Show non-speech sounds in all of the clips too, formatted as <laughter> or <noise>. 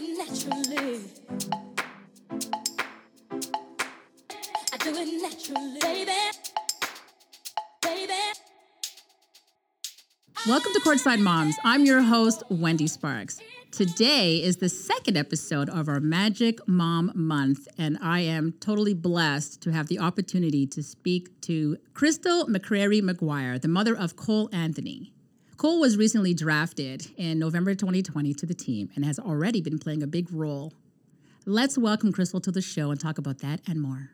I do it naturally, baby. Baby. Welcome to Courtside Moms. I'm your host, Wendy Sparks. Today is the second episode of our Magic Mom Month, and I am totally blessed to have the opportunity to speak to Crystal McCrary McGuire, the mother of Cole Anthony. Cole was recently drafted in November 2020 to the team and has already been playing a big role. Let's welcome Crystal to the show and talk about that and more.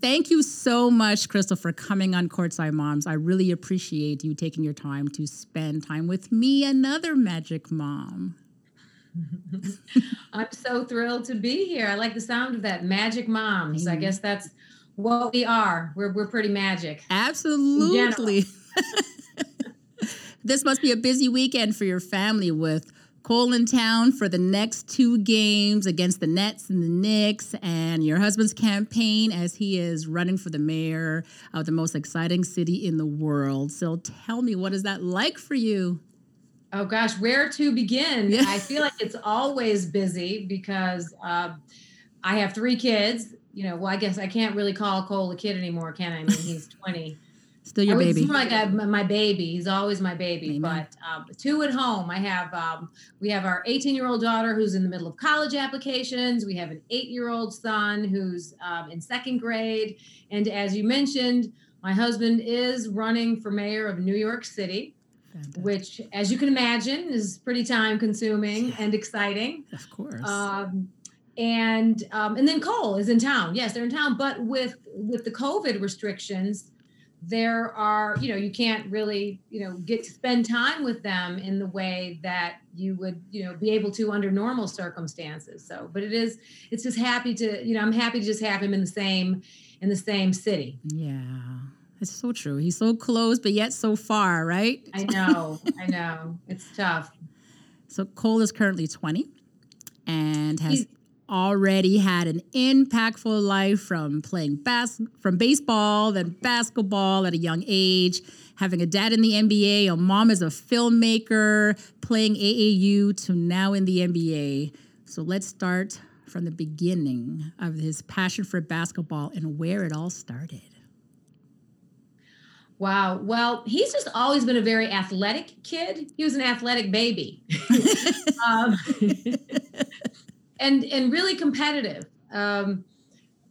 Thank you so much, Crystal, for coming on Courtside Moms. I really appreciate you taking your time to spend time with me, another magic mom. <laughs> I'm so thrilled to be here. I like the sound of that magic moms. I guess that's what we are. We're we're pretty magic. Absolutely. <laughs> this must be a busy weekend for your family with Cole in town for the next two games against the Nets and the Knicks, and your husband's campaign as he is running for the mayor of the most exciting city in the world. So tell me, what is that like for you? Oh gosh, where to begin? Yeah. I feel like it's always busy because uh, I have three kids. You know, well, I guess I can't really call Cole a kid anymore, can I? I mean, he's 20. Still your I baby. Like I, my baby. He's always my baby. Amen. But um, two at home. I have um, we have our 18 year old daughter who's in the middle of college applications. We have an eight year old son who's um, in second grade. And as you mentioned, my husband is running for mayor of New York City, Fantastic. which, as you can imagine, is pretty time consuming and exciting. Of course. Um, and um, and then Cole is in town. Yes, they're in town, but with with the COVID restrictions, there are you know you can't really you know get to spend time with them in the way that you would you know be able to under normal circumstances. So, but it is it's just happy to you know I'm happy to just have him in the same in the same city. yeah, it's so true. He's so close, but yet so far, right? I know, I know, it's tough. So Cole is currently 20 and has He's- already had an impactful life from playing bas- from baseball, then basketball at a young age, having a dad in the NBA, a mom as a filmmaker, playing AAU to now in the NBA. So let's start from the beginning of his passion for basketball and where it all started. Wow. Well, he's just always been a very athletic kid. He was an athletic baby. <laughs> um, and and really competitive. Um,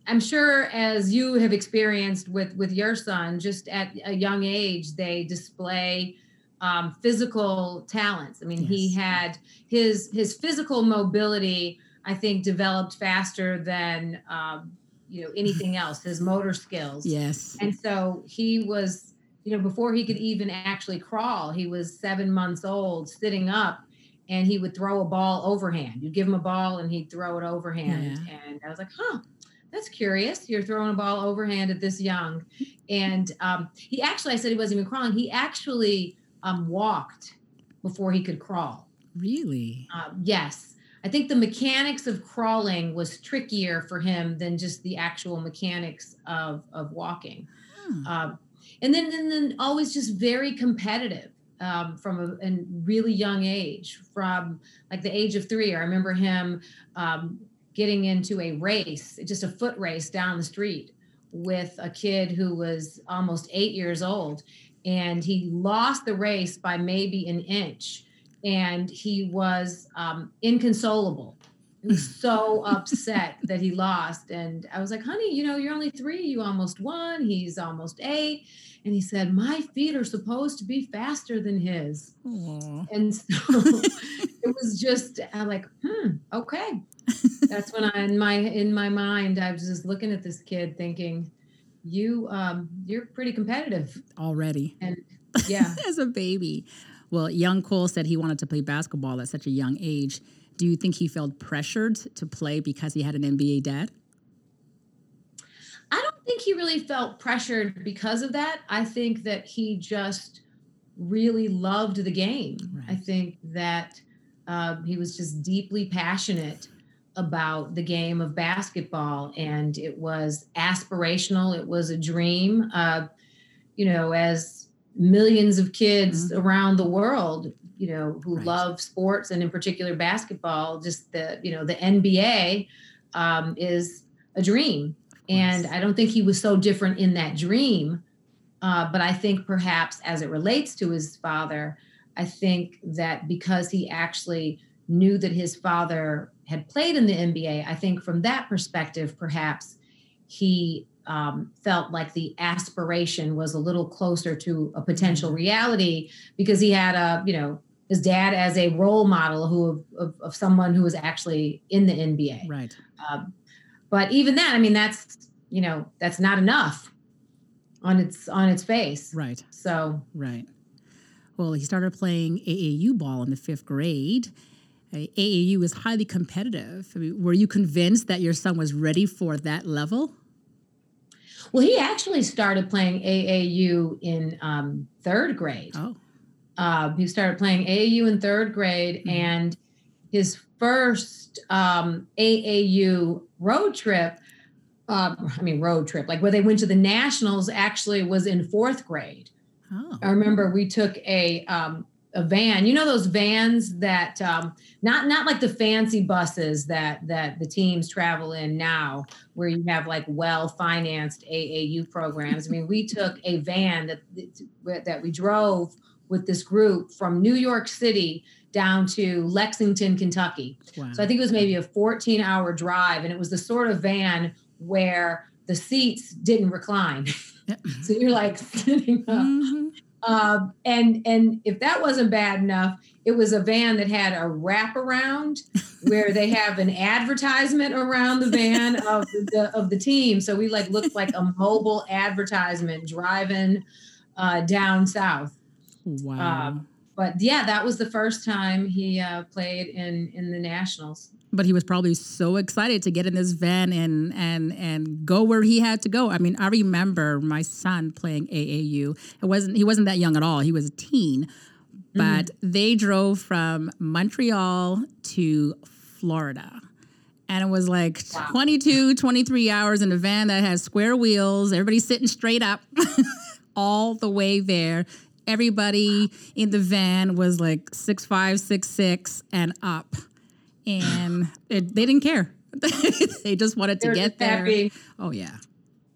I'm sure as you have experienced with with your son, just at a young age, they display um, physical talents. I mean, he had his his physical mobility. I think developed faster than um, you know anything <laughs> else. His motor skills. Yes. And so he was, you know, before he could even actually crawl, he was seven months old, sitting up, and he would throw a ball overhand. You'd give him a ball and he'd throw it overhand. And I was like, huh, that's curious. You're throwing a ball overhand at this young. And um, he actually, I said he wasn't even crawling. He actually um, walked before he could crawl. Really? Um, yes. I think the mechanics of crawling was trickier for him than just the actual mechanics of, of walking Hmm. um, and then and then always just very competitive um, from a, a really young age from like the age of three. I remember him um, getting into a race just a foot race down the street with a kid who was almost eight years old and he lost the race by maybe an inch and he was um, inconsolable was <laughs> so upset that he lost. And I was like, honey, you know, you're only three. You almost won. He's almost eight. And he said, my feet are supposed to be faster than his. Aw. And so <laughs> it was just I'm like, hmm, okay. That's when I in my in my mind, I was just looking at this kid thinking, you um, you're pretty competitive. Already. And yeah. <laughs> as a baby. Well, young Cole said he wanted to play basketball at such a young age. Do you think he felt pressured to play because he had an NBA dad? I don't think he really felt pressured because of that. I think that he just really loved the game. I think that um, he was just deeply passionate about the game of basketball, and it was aspirational. It was a dream. Uh, you know, as millions of kids around the world, you know, who Right. love sports and in particular basketball. Just the you know the NBA um, is a dream, and I don't think he was so different in that dream. Uh, but I think perhaps as it relates to his father, I think that because he actually knew that his father had played in the NBA, I think from that perspective, perhaps he um, felt like the aspiration was a little closer to a potential reality because he had a, you know, his dad as a role model who of, of someone who was actually in the NBA. Right. Um, but even that, I mean, that's you know, that's not enough on its on its face. Right. So Right. Well, he started playing AAU ball in the fifth grade. AAU is highly competitive. I mean, were you convinced that your son was ready for that level? Well, he actually started playing AAU in um, third grade. Oh, Uh, he started playing AAU in third grade, Mhm. and his first um, AAU road trip, um, I mean, road trip, like where they went to the Nationals, actually was in fourth grade. oh, I remember we took a um, a van. You know those vans that um, not not like the fancy buses that that the teams travel in now, where you have like well financed AAU programs. I mean, we took a van that that we drove with this group from New York City down to Lexington, Kentucky. wow. So I think it was maybe a 14 hour drive, and it was the sort of van where the seats didn't recline. Yep. <laughs> so you're like sitting up. Mhm. Um, and and if that wasn't bad enough, it was a van that had a wraparound <laughs> where they have an advertisement around the van of the of the team. So we like looked like a mobile advertisement driving uh, down south. Wow. Um, But yeah, that was the first time he uh, played in in the Nationals. But he was probably so excited to get in this van and and and go where he had to go. I mean, I remember my son playing AAU. It wasn't he wasn't that young at all. He was a teen, mm-hmm. but they drove from Montreal to Florida. And it was like Wow. 22, 23 hours in a van that has square wheels. Everybody's sitting straight up <laughs> all the way there. Everybody in the van was like six five, six six, and up and it, they didn't care. <laughs> they just wanted to They're get just there. happy. Oh yeah,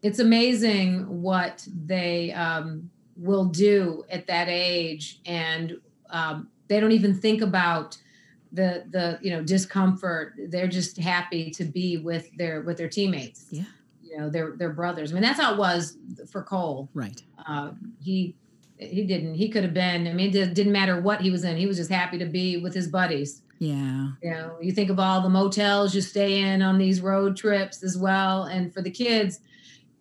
It's amazing what they um, will do at that age, and um, they don't even think about the the you know discomfort. They're just happy to be with their with their teammates. Yeah. you know their their brothers. I mean, that's how it was for Cole. right. Uh, he he didn't. He could have been. I mean, it didn't matter what he was in. He was just happy to be with his buddies. Yeah, You know, you think of all the motels you stay in on these road trips as well, and for the kids,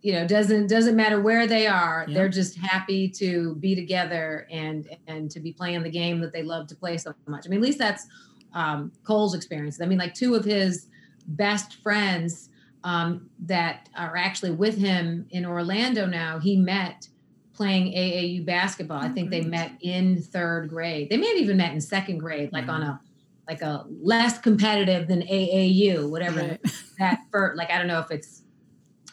you know, doesn't doesn't matter where they are. They're just happy to be together and and to be playing the game that they love to play so much. I mean, at least that's um, Cole's experience. I mean, like two of his best friends um, that are actually with him in Orlando now. He met playing AAU basketball. I Oh, think they met in third grade. They may have even met in second grade, like on a like a less competitive than AAU, whatever Right. <laughs> that for like I don't know if it's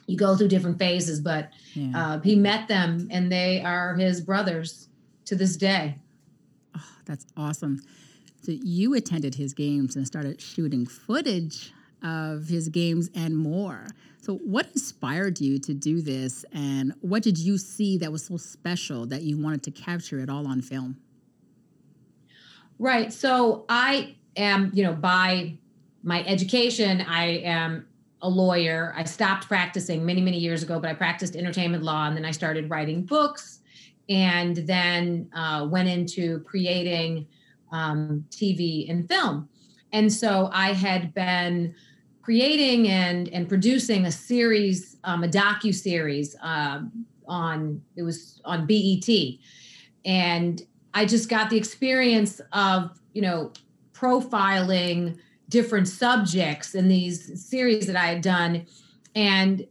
you go through different phases, but yeah. uh, he met them and they are his brothers to this day. Oh, that's awesome. So you attended his games and started shooting footage of his games and more. So what inspired you to do this, and what did you see that was so special that you wanted to capture it all on film? Right. So I am, you know, by my education, I am a lawyer. I stopped practicing many, many years ago, but I practiced entertainment law and then I started writing books and then uh, went into creating um, TV and film. And so I had been creating and and producing a series, um, a docu series um, on it was on BET, and I just got the experience of you know profiling different subjects in these series that I had done, and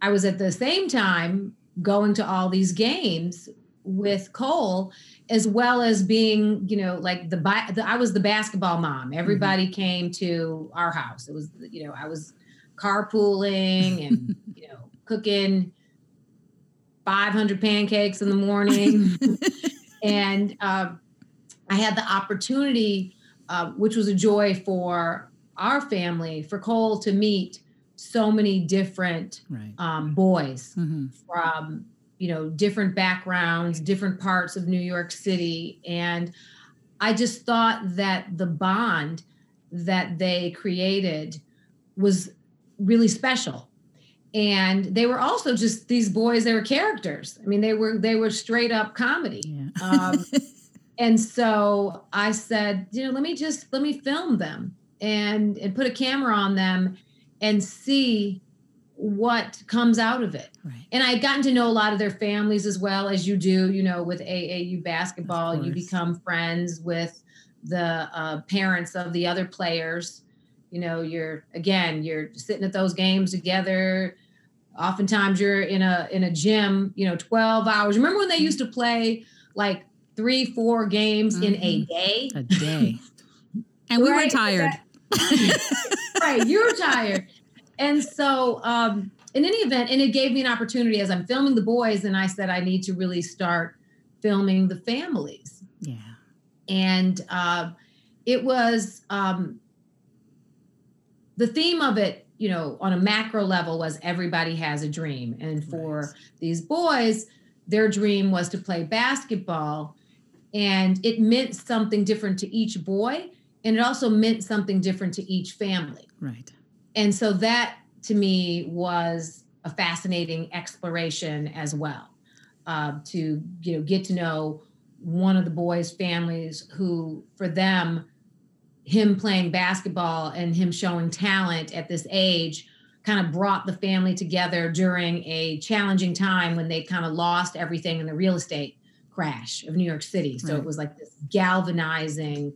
I was at the same time going to all these games with Cole as well as being, you know, like the, the I was the basketball mom. Everybody came to our house. It was, you know, I was carpooling and, <laughs> you know, cooking 500 pancakes in the morning <laughs> and uh, I had the opportunity, uh, which was a joy for our family, for Cole to meet so many different Right. um, boys hmm from you know different backgrounds different parts of new york city. And i just thought that the bond that they created was really special. And they were also just these boys they were characters. I mean they were they were straight up comedy. Yeah. um, <laughs> and so i said you know let me just let me film them and and put a camera on them and see what comes out of it right. and I had gotten to know a lot of their families as well as you do, you know, with AAU basketball. You become friends with the uh, parents of the other players. You know, you're again, you're sitting at those games together. Oftentimes, you're in a in a gym. You know, twelve hours. Remember when they used to play like three, four games in a day? A day. <laughs> And we were tired. <laughs> right you're tired and so um in any event and it gave me an opportunity as i'm filming the boys and i said i need to really start filming the families Yeah. and uh, it was um the theme of it you know on a macro level was everybody has a dream and for Right. these boys their dream was to play basketball and it meant something different to each boy and it also meant something different to each family Right. and so that to me was a fascinating exploration as well uh, to you know get to know one of the boys families who for them him playing basketball and him showing talent at this age kind of brought the family together during a challenging time when they kind of lost everything in the real estate crash of New York City. So Right. it was like this galvanizing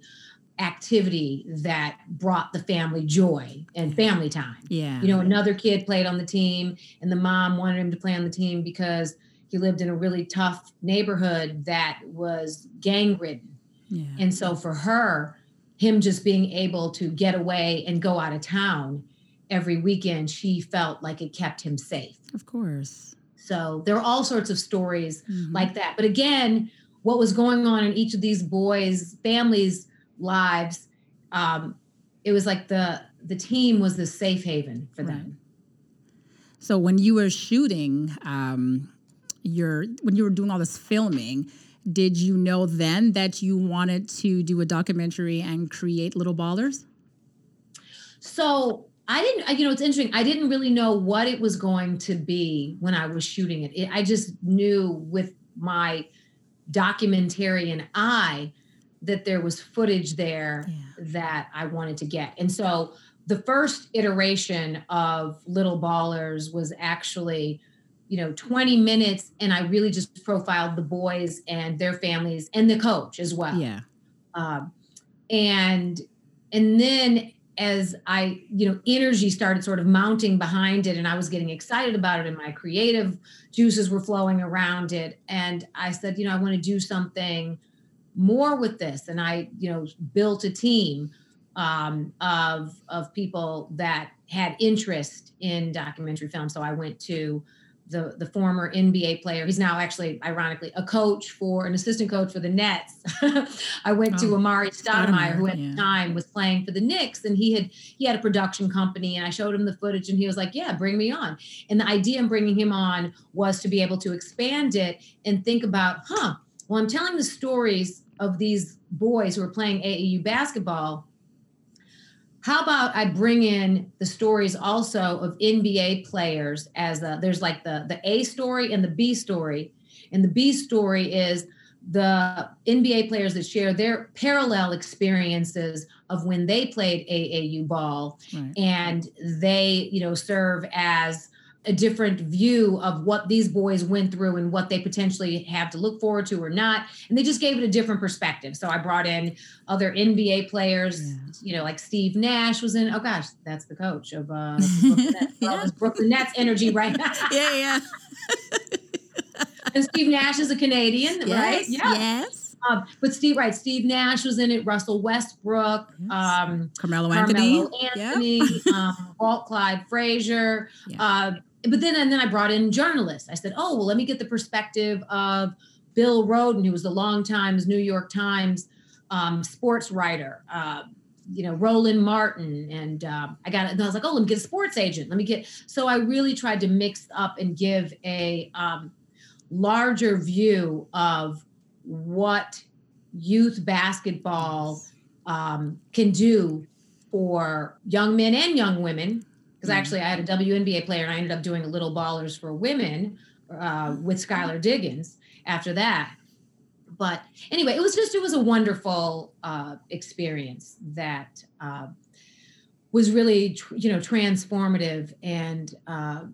activity that brought the family joy and family time. Yeah. You know, another kid played on the team, and the mom wanted him to play on the team because he lived in a really tough neighborhood that was gang ridden. yeah. And so for her, him just being able to get away and go out of town every weekend, she felt like it kept him safe. of course. So there were all sorts of stories Mhm. like that. But again, what was going on in each of these boys' families' lives, um, it was like the the team was the safe haven for them. So when you were shooting, um, your when you were doing all this filming, did you know then that you wanted to do a documentary and create Little Ballers? So I didn't, you know, it's interesting. I didn't really know what it was going to be when I was shooting it. it I just knew with my documentarian eye that there was footage there Yeah. that I wanted to get. And so the first iteration of Little Ballers was actually, you know, 20 minutes. And I really just profiled the boys and their families and the coach as well Yeah. um, and and then as i you know energy started sort of mounting behind it and i was getting excited about it and my creative juices were flowing around it. And i said you know i want to do something more with this. And i you know built a team um, of of people that had interest in documentary film. So i went to the the former NBA player. He's now actually, ironically, a coach for an assistant coach for the Nets. <laughs> I went to Oh, Amar'e Stoudemire, who at yeah. the time was playing for the Knicks, and he had he had a production company, and I showed him the footage, and he was like, "Yeah, bring me on." And the idea in bringing him on was to be able to expand it and think about, huh? Well, I'm telling the stories of these boys who are playing AAU basketball how about I bring in the stories also of NBA players as a, there's like the the A story and the B story, and the B story is the NBA players that share their parallel experiences of when they played AAU ball, Right. and they you know serve as a different view of what these boys went through and what they potentially have to look forward to or not and they just gave it a different perspective so i brought in other nba players Yeah. you know like steve nash was in oh gosh that's the coach of uh <laughs> brooklyn nets, Yeah. brooklyn nets energy right now <laughs> Yeah, yeah. <laughs> and steve nash is a canadian right Yes. yeah Yes. um, but steve right steve nash was in it russell westbrook um Carmelo Anthony. Carmelo Anthony, um, Walt Clyde Frazier. Yeah. Uh, but then and then I brought in journalists. I said, oh well, let me get the perspective of Bill Rhoden, who was the long Times New York Times um, sports writer. Uh, you know, Roland Martin, and um, I got it. And I was like, oh, let me get a sports agent. Let me get. So I really tried to mix up and give a um, larger view of what youth basketball um, can do for young men and young women. Because Mm. actually, I had a WNBA player, and I ended up doing a Little Ballers for Women uh, with Skylar Diggins after that. But anyway, it was just it was a wonderful uh, experience that uh, was really tr- you know transformative and uh,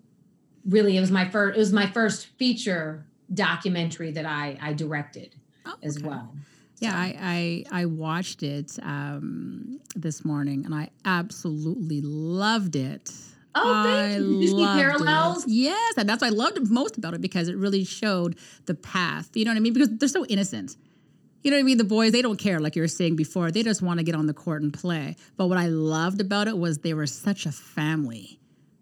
really it was my first it was my first feature documentary that I I directed Oh, as okay. well. Yeah, I, I I watched it um, this morning and I absolutely loved it. Oh, thank I you. You see loved it. parallels? Yes, and that's what I loved most about it because it really showed the path. You know what I mean? Because they're so innocent. You know what I mean? The boys, they don't care, like you were saying before. They just want to get on the court and play. But what I loved about it was they were such a family.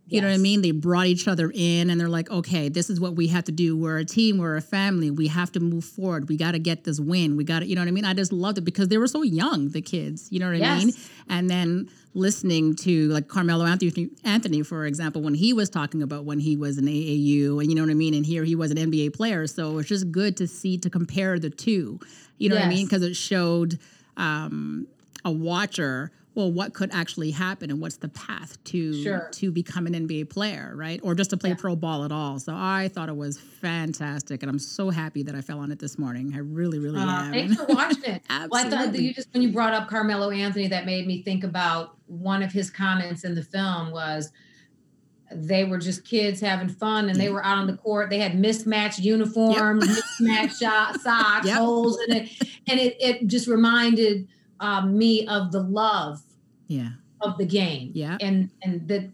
You know what I mean? They brought each other in and they're like, okay, this is what we have to do. We're a team, we're a family. We have to move forward. We got to get this win. We got to, you know what I mean? I just loved it because they were so young, the kids. You know what I mean? Yes. And then listening to like Carmelo Anthony, Anthony, for example, when he was talking about when he was an AAU and you know what I mean? And here he was an NBA player. So it's just good to see, to compare the two. You know what I mean? Because it showed um, a watcher well what could actually happen and what's the path to Sure. to become an NBA player, right? Or just to play Yeah. pro ball at all. So I thought it was fantastic and I'm so happy that I fell on it this morning. I really, really Uh, am. thanks for watching it. <laughs> Well, I thought that Absolutely. you just when you brought up Carmelo Anthony, that made me think about one of his comments in the film was they were just kids having fun and they were out on the court. They had mismatched uniforms, mismatched shot, <laughs> socks, Yep. holes in it. And it, it just reminded um, me of the love yeah. of the game. Yeah. And and that,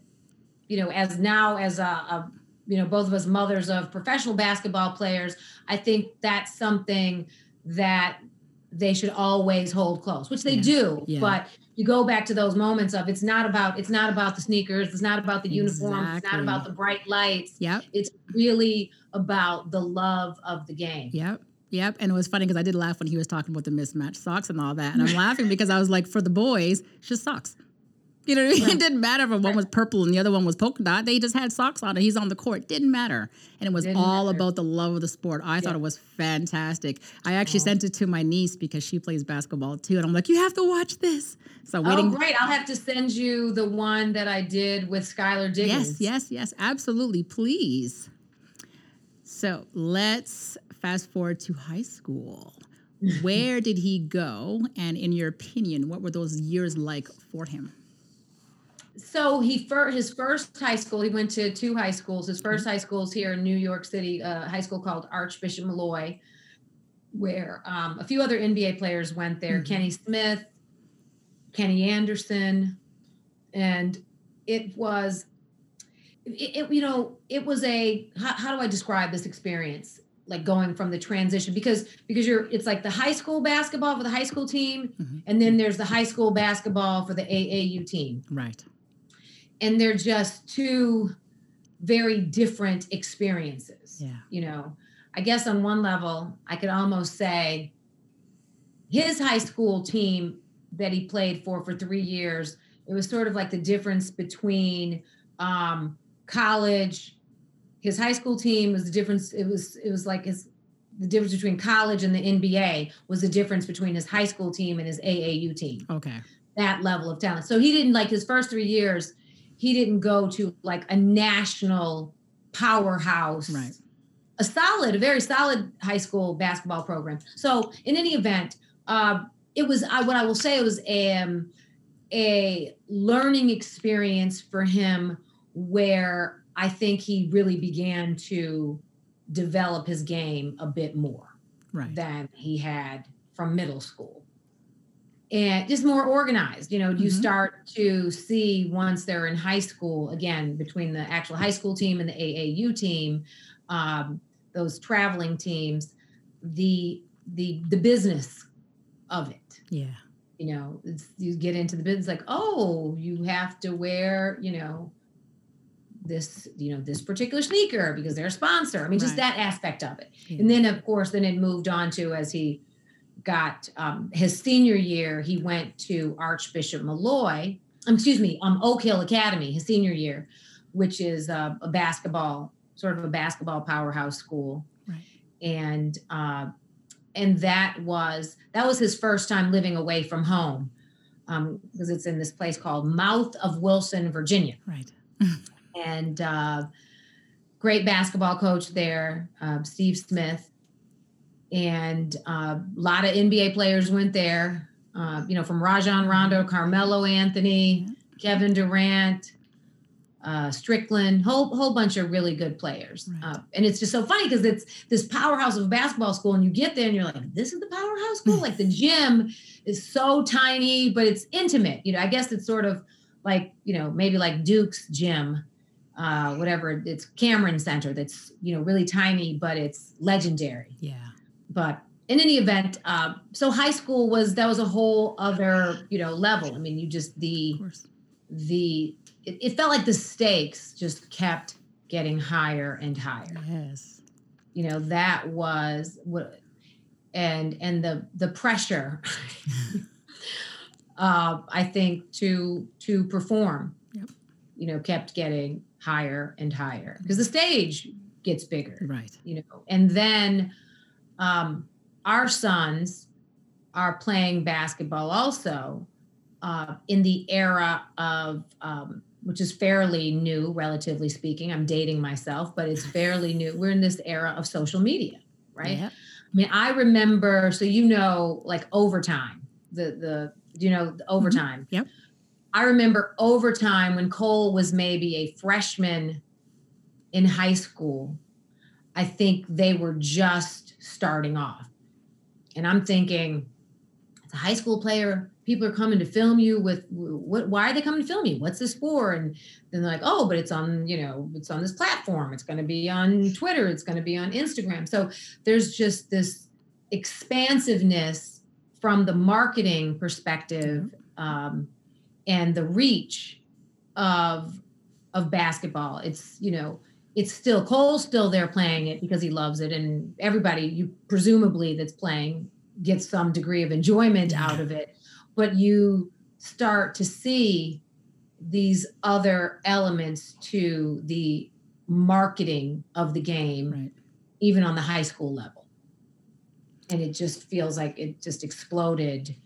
you know, as now as a, a you know, both of us mothers of professional basketball players, I think that's something that they should always hold close, which they Yeah. do. Yeah. But you go back to those moments of it's not about it's not about the sneakers, it's not about the uniforms, it's not about the bright lights. Yep. It's really about the love of the game. Yep. Yep. And it was funny because I did laugh when he was talking about the mismatched socks and all that. And I'm <laughs> laughing because I was like, for the boys, it's just socks. You know what I mean? It didn't matter if one was purple and the other one was polka dot. They just had socks on and he's on the court. Didn't matter. And it was Didn't all matter. about the love of the sport. I thought it was fantastic. I actually sent it to my niece because she plays basketball too. And I'm like, you have to watch this. So Oh, great. I'll have to send you the one that I did with Skylar Yes, yes, yes, absolutely. Please. So let's fast forward to high school. <laughs> Where did he go? And in your opinion, what were those years like for him? So he fir- his first high school, he went to two high schools. His first high school is here in New York City, a high school called Archbishop Molloy, where um, a few other NBA players went there. Mhm. Kenny Smith, Kenny Anderson, and it was, it, it- you know, it was a how, how do I describe this experience? Like going from the transition because because you're it's like the high school basketball for the high school team, Mhm. and then there's the high school basketball for the AAU team Right. and they're just two very different experiences. Yeah. You know, I guess on one level, I could almost say his high school team that he played for for three years, it was sort of like the difference between um, college. His high school team was the difference. It was it was like his the difference between college and the NBA was the difference between his high school team and his AAU team Okay. that level of talent. So he didn't like his first three years, he didn't go to like a national powerhouse. Right. A solid, a very solid high school basketball program. So in any event, uh, it was I, what I will say it was a, um, a learning experience for him where I think he really began to develop his game a bit more Right. than he had from middle school. And just more organized, you know, you Mhm. start to see once they're in high school, again, between the actual high school team and the AAU team, um, those traveling teams, the the the business of it. Yeah. You know, it's, you get into the business like, oh, you have to wear, you know, this you know this particular sneaker because they're a sponsor i mean just Right. that aspect of it Yeah. and then of course then it moved on to as he got um, his senior year he went to archbishop molloy um, excuse me um, oak hill academy his senior year which is uh, a basketball sort of a basketball powerhouse school Right. and uh, and that was that was his first time living away from home because it's in this place called mouth of wilson virginia Right. <laughs> and uh, great basketball coach there, uh, Steve Smith, and uh, a lot of NBA players went there. Uh, you know, from Rajon Rondo, Carmelo Anthony, Kevin Durant, uh, Strickland, whole whole bunch of really good players. Right. Uh, and it's just so funny because it's this powerhouse of a basketball school, and you get there and you're like, this is the powerhouse school. <laughs> like the gym is so tiny, but it's intimate. You know, I guess it's sort of like you know maybe like Duke's gym uh, whatever it's Cameron Center that's you know really tiny, but it's legendary. Yeah. But in any event, uh, so high school was that was a whole other you know level. I mean, you just the the it, it felt like the stakes just kept getting higher and higher. Yes. You know that was what and and the the pressure. <laughs> <laughs> uh, I think to to perform. You know, kept getting higher and higher because the stage gets bigger Right. you know and then um our sons are playing basketball also uh in the era of um which is fairly new relatively speaking i'm dating myself but it's fairly new we're in this era of social media right Yep. i mean i remember so you know like overtime the the you know the overtime Yep. I remember overtime when cole was maybe a freshman in high school i think they were just starting off. And i'm thinking as a high school player. People are coming to film you with what why are they coming to film you? What's this for and then they're like oh but it's on you know it's on this platform. It's going to be on twitter. It's going to be on instagram. So there's just this expansiveness from the marketing perspective um, and the reach of of basketball. It's you know it's still cole's still there playing it because he loves it and everybody you presumably that's playing gets some degree of enjoyment out of it. But you start to see these other elements to the marketing of the game Right. even on the high school level. And it just feels like it just exploded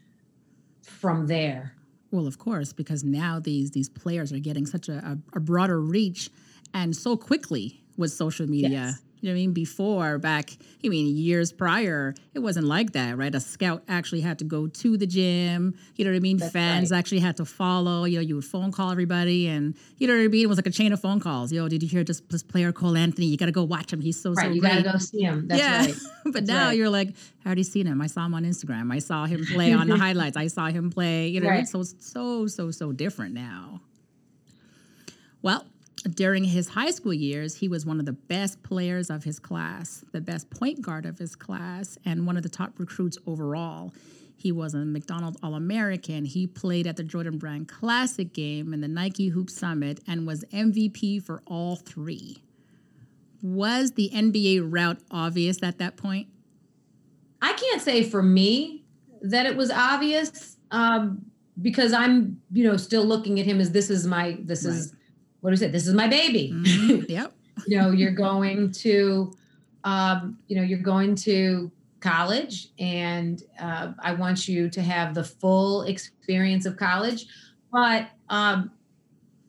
from there Well, of course, because now these these players are getting such a, a, a broader reach and so quickly with social media. Yes. You know what I mean? Before, back, I mean, years prior, it wasn't like that, right? A scout actually had to go to the gym. You know what I mean? That's Fans right. actually had to follow. You know, you would phone call everybody, and you know what I mean? It was like a chain of phone calls. Yo, did you hear this, this player Cole Anthony? You got to go watch him. He's so right so you gotta go see him that's yeah. right <laughs> but That's now you're like, I already seen him. I saw him on Instagram. I saw him play on the <laughs> highlights. I saw him play. You know, Right. it's so so so so different now. Well, during his high school years, he was one of the best players of his class, the best point guard of his class, and one of the top recruits overall. He was a McDonald All American. He played at the Jordan Brand Classic game and the Nike Hoop Summit and was MVP for all three. Was the NBA route obvious at that point? I can't say for me that it was obvious um, because I'm, you know, still looking at him as this is my, this is, what is it? This is my baby. Mhm. <laughs> yep. you know, you're going to, um, you know, you're going to college and uh, I want you to have the full experience of college. But um,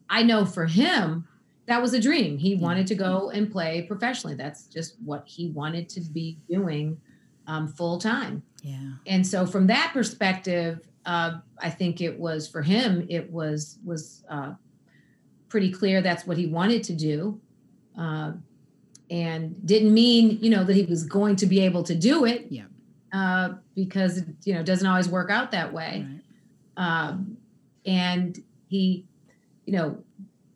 I know for him, that was a dream. He wanted to go and play professionally. That's just what he wanted to be doing um, full time. Yeah. And so, from that perspective, uh, I think it was for him. It was was uh, pretty clear that's what he wanted to do, uh, and didn't mean you know that he was going to be able to do it. Yeah. Uh, because it, you know doesn't always work out that way Right. um, and he, you know,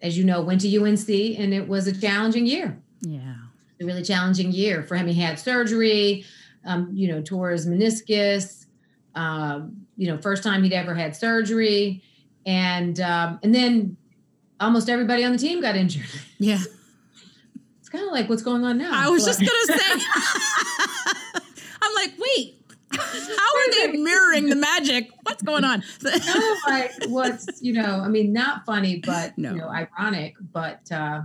as you know, went to UNC, and it was a challenging year, Yeah. a really challenging year for him. He had surgery, um, you know, tore his meniscus, um, you know, first time he'd ever had surgery, and um, and then almost everybody on the team got injured. Yeah. <laughs> It's kind of like what's going on now. I was But- just gonna say. <laughs> I'm like, wait, how are they mirroring the magic? What's going on? <laughs> of like what's you know i mean not funny but No. you know ironic but uh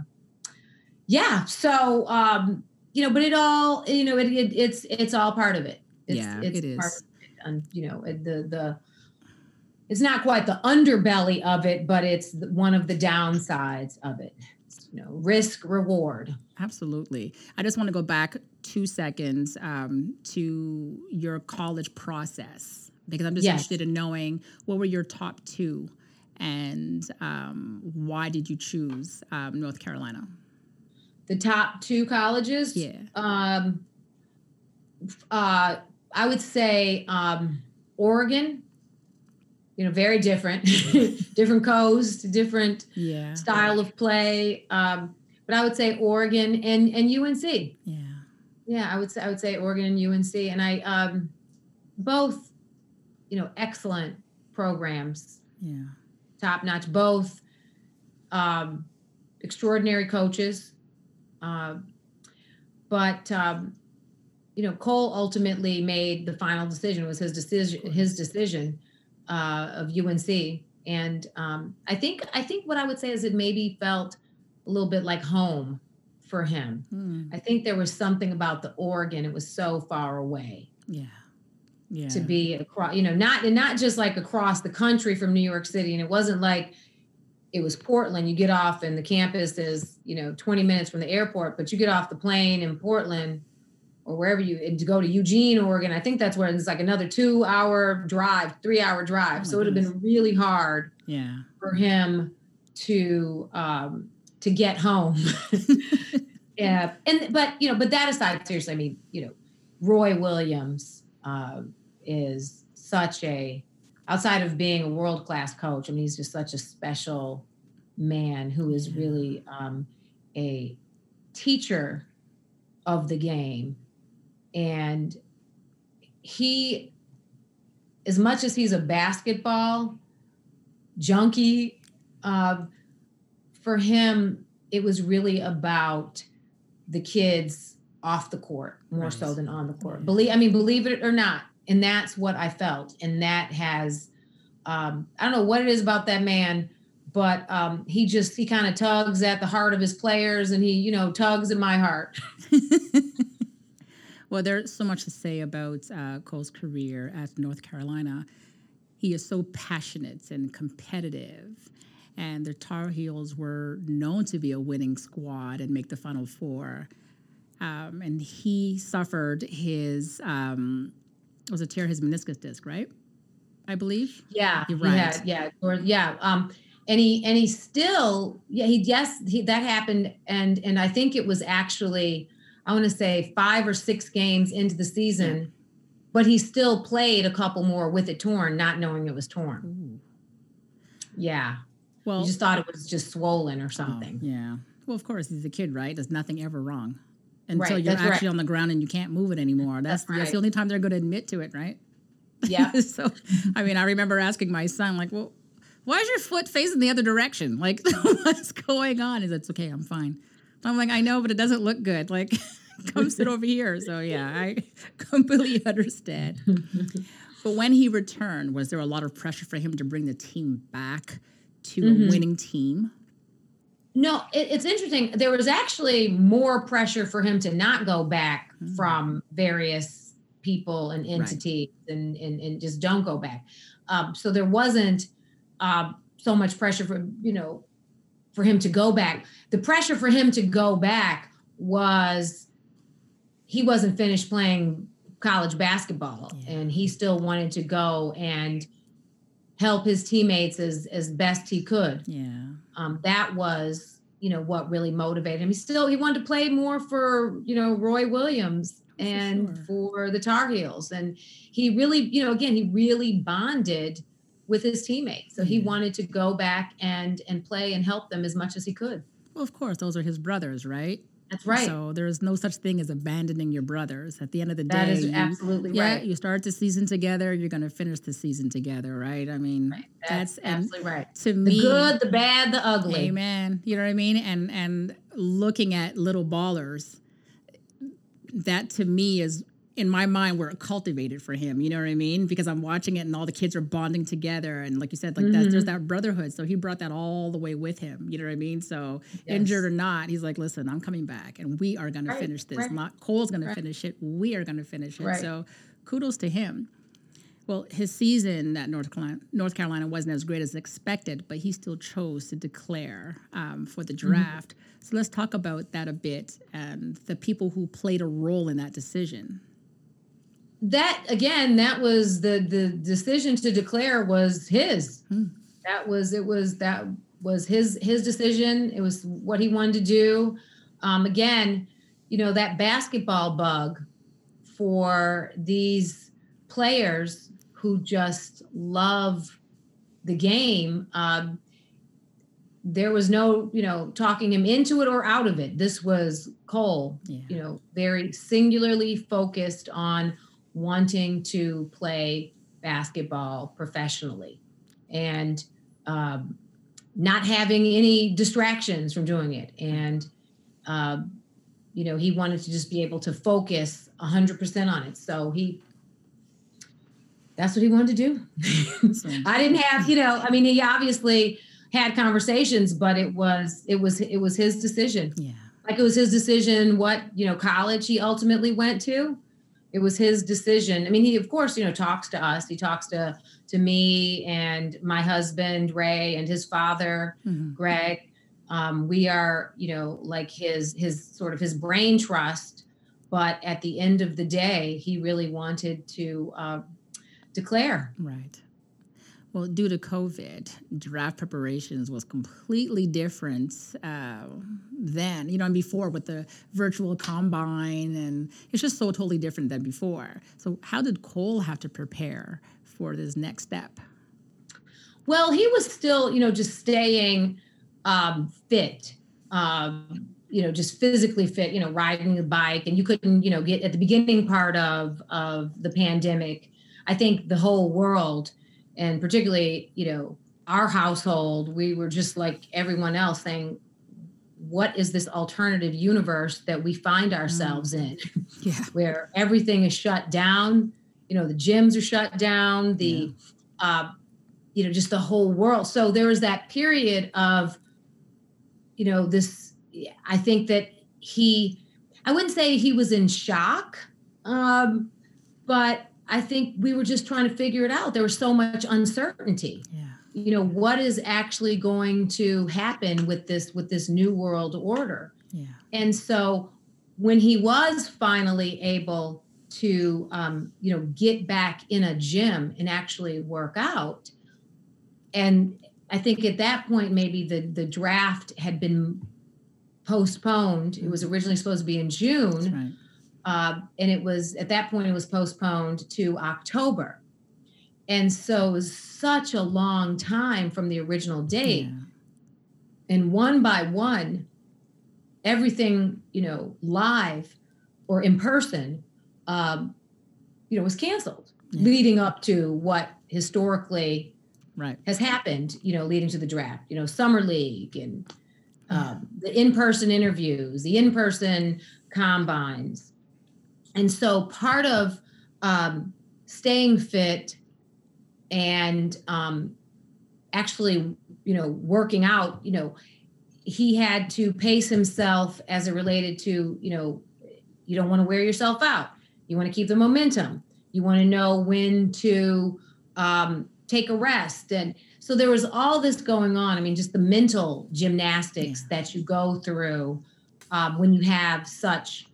yeah so um you know but it all you know it, it it's it's all part of it it's, Yeah, it's it part of it. and you know the the it's not quite the underbelly of it but it's one of the downsides of it It's, you know risk reward Absolutely. I just want to go back two seconds um, to your college process because I'm just Yes. interested in knowing what were your top two and um, why did you choose um, North Carolina? the top two colleges Yeah. um uh i would say um oregon you know very different <laughs> different coast different Yeah. style of play um but i would say oregon and and unc Yeah. yeah i would say i would say oregon and unc and i um both you know excellent programs Yeah. top notch both um extraordinary coaches uh, but um, you know cole ultimately made the final decision it was his decision his decision uh, of unc and um, i think i think what i would say is it maybe felt a little bit like home for him Hmm. i think there was something about the oregon it was so far away Yeah. Yeah. to be across you know not and not just like across the country from new york city and it wasn't like it was portland you get off and the campus is you know 20 minutes from the airport but you get off the plane in portland or wherever you and to go to eugene oregon i think that's where it's like another two hour drive three hour drive. Oh so it would have been really hard Yeah. for him to um to get home. <laughs> <laughs> Yeah and but you know but that aside seriously i mean you know roy williams uh, is such a outside of being a world class coach i mean he's just such a special man who is really um, a teacher of the game and he as much as he's a basketball junkie uh, for him it was really about the kids off the court more so than on the court. Believe i mean believe it or not and that's what i felt. And that has um, i don't know what it is about that man but um, he just he kind of tugs at the heart of his players and he you know tugs at my heart <laughs> well, there's so much to say about uh, Cole's career at North Carolina. He is so passionate and competitive, and the Tar Heels were known to be a winning squad and make the Final Four. Um, and he suffered his um, was a tear his meniscus disc, right? I believe. Yeah, You're right. had- yeah, or yeah. Um, and he and he still, yeah, he yes, he, that happened, and and I think it was actually, I want to say five or six games into the season, but he still played a couple more with it torn, not knowing it was torn. Yeah, Well, you just thought it was just swollen or oh, something. yeah. Well, of course, he's a kid, right? There's nothing ever wrong until Right, you're that's right. actually on the ground and you can't move it anymore. That's That's that's the only time they're going to admit to it, right? Yeah, <laughs> so, I mean, I remember asking my son, like, well, why is your foot facing the other direction? Like, <laughs> what's going on? Is it's okay? I'm fine. I'm like, I know, but it doesn't look good. Like, <laughs> come sit over here. So, yeah, I <laughs> completely understand. <laughs> but when he returned, was there a lot of pressure for him to bring the team back to Mhm. a winning team? No, it, it's interesting. There was actually more pressure for him to not go back Mm. from various people and entities and, and, and just don't go back. Um, so there wasn't um, so much pressure for, you know, for him to go back. The pressure for him to go back was he wasn't finished playing college basketball Yeah. and he still wanted to go and help his teammates as, as best he could Yeah. um, that was you know what really motivated him he still he wanted to play more for you know roy williams For and sure. for the tar heels and he really you know again he really bonded with his teammates so he mm-hmm. wanted to go back and and play and help them as much as he could Well, of course, those are his brothers, right? That's right. So there's no such thing as abandoning your brothers. At the end of the day, that is you- absolutely yeah, right. you start the season together. You're going to finish the season together, right? I mean, Right. that's, That's absolutely right. to The me, the good, the bad, the ugly. Amen. You know what I mean? And and looking at little ballers, that to me is in my mind were cultivated for him. You know what I mean? Because I'm watching it and all the kids are bonding together, and like you said, like Mm-hmm. there's that brotherhood. So he brought that all the way with him. You know what I mean? So Yes. injured or not, he's like, listen, I'm coming back, and we are going to finish this. right, Not Cole's going right. to finish it. We are going to finish it. Right. So kudos to him. Well, his season at North Carolina, North Carolina wasn't as great as expected, but he still chose to declare um, for the Mm-hmm. draft. So let's talk about that a bit and the people who played a role in that decision. That again that was the the decision to declare was his Hmm. that was it was that was his his decision it was what he wanted to do um again you know that basketball bug for these players who just love the game um there was no you know talking him into it or out of it this was cole Yeah. you know very singularly focused on wanting to play basketball professionally and um, not having any distractions from doing it. And um, you know he wanted to just be able to focus 100% on it. So he that's what he wanted to do. <laughs> I didn't have you know i mean he obviously had conversations but it was it was it was his decision. Yeah. like it was his decision what you know college he ultimately went to it was his decision. I mean he of course you know talks to us. He talks to to me and my husband ray and his father Mhm. greg. Um, we are you know like his his sort of his brain trust. But at the end of the day he really wanted to uh, declare. Right. Well, due to COVID, draft preparations was completely different uh, then, you know, and before with the virtual combine, and it's just so totally different than before. So, how did Cole have to prepare for this next step? Well, he was still, you know, just staying um, fit, um, you know, just physically fit, you know, riding the bike. And you couldn't, you know, get at the beginning part of of the pandemic. I think the whole world, and particularly, you know, our household, we were just like everyone else, saying, "What is this alternative universe that we find ourselves in?" <laughs> Yeah. <laughs> where everything is shut down. You know, the gyms are shut down, the, uh, you know, just the whole world. So there was that period of, you know, this, I think that he, I wouldn't say he was in shock, um, but I think we were just trying to figure it out. There was so much uncertainty Yeah. you know what is actually going to happen with this with this new world order Yeah. and so when he was finally able to, um, you know, get back in a gym and actually work out, and I think at that point maybe the the draft had been postponed. It was originally supposed to be in June, right. Uh, and it was at that point it was postponed to October, and so it was such a long time from the original date Yeah. and one by one everything you know live or in person um, you know was canceled Yeah. leading up to what historically Right. has happened you know leading to the draft you know summer league and um, the in-person interviews the in-person combines and so part of um, staying fit and um, actually you know working out you know he had to pace himself as it related to you know you don't want to wear yourself out. You want to keep the momentum. You want to know when to um, take a rest. And so there was all this going on. I mean just the mental gymnastics that you go through um, when you have such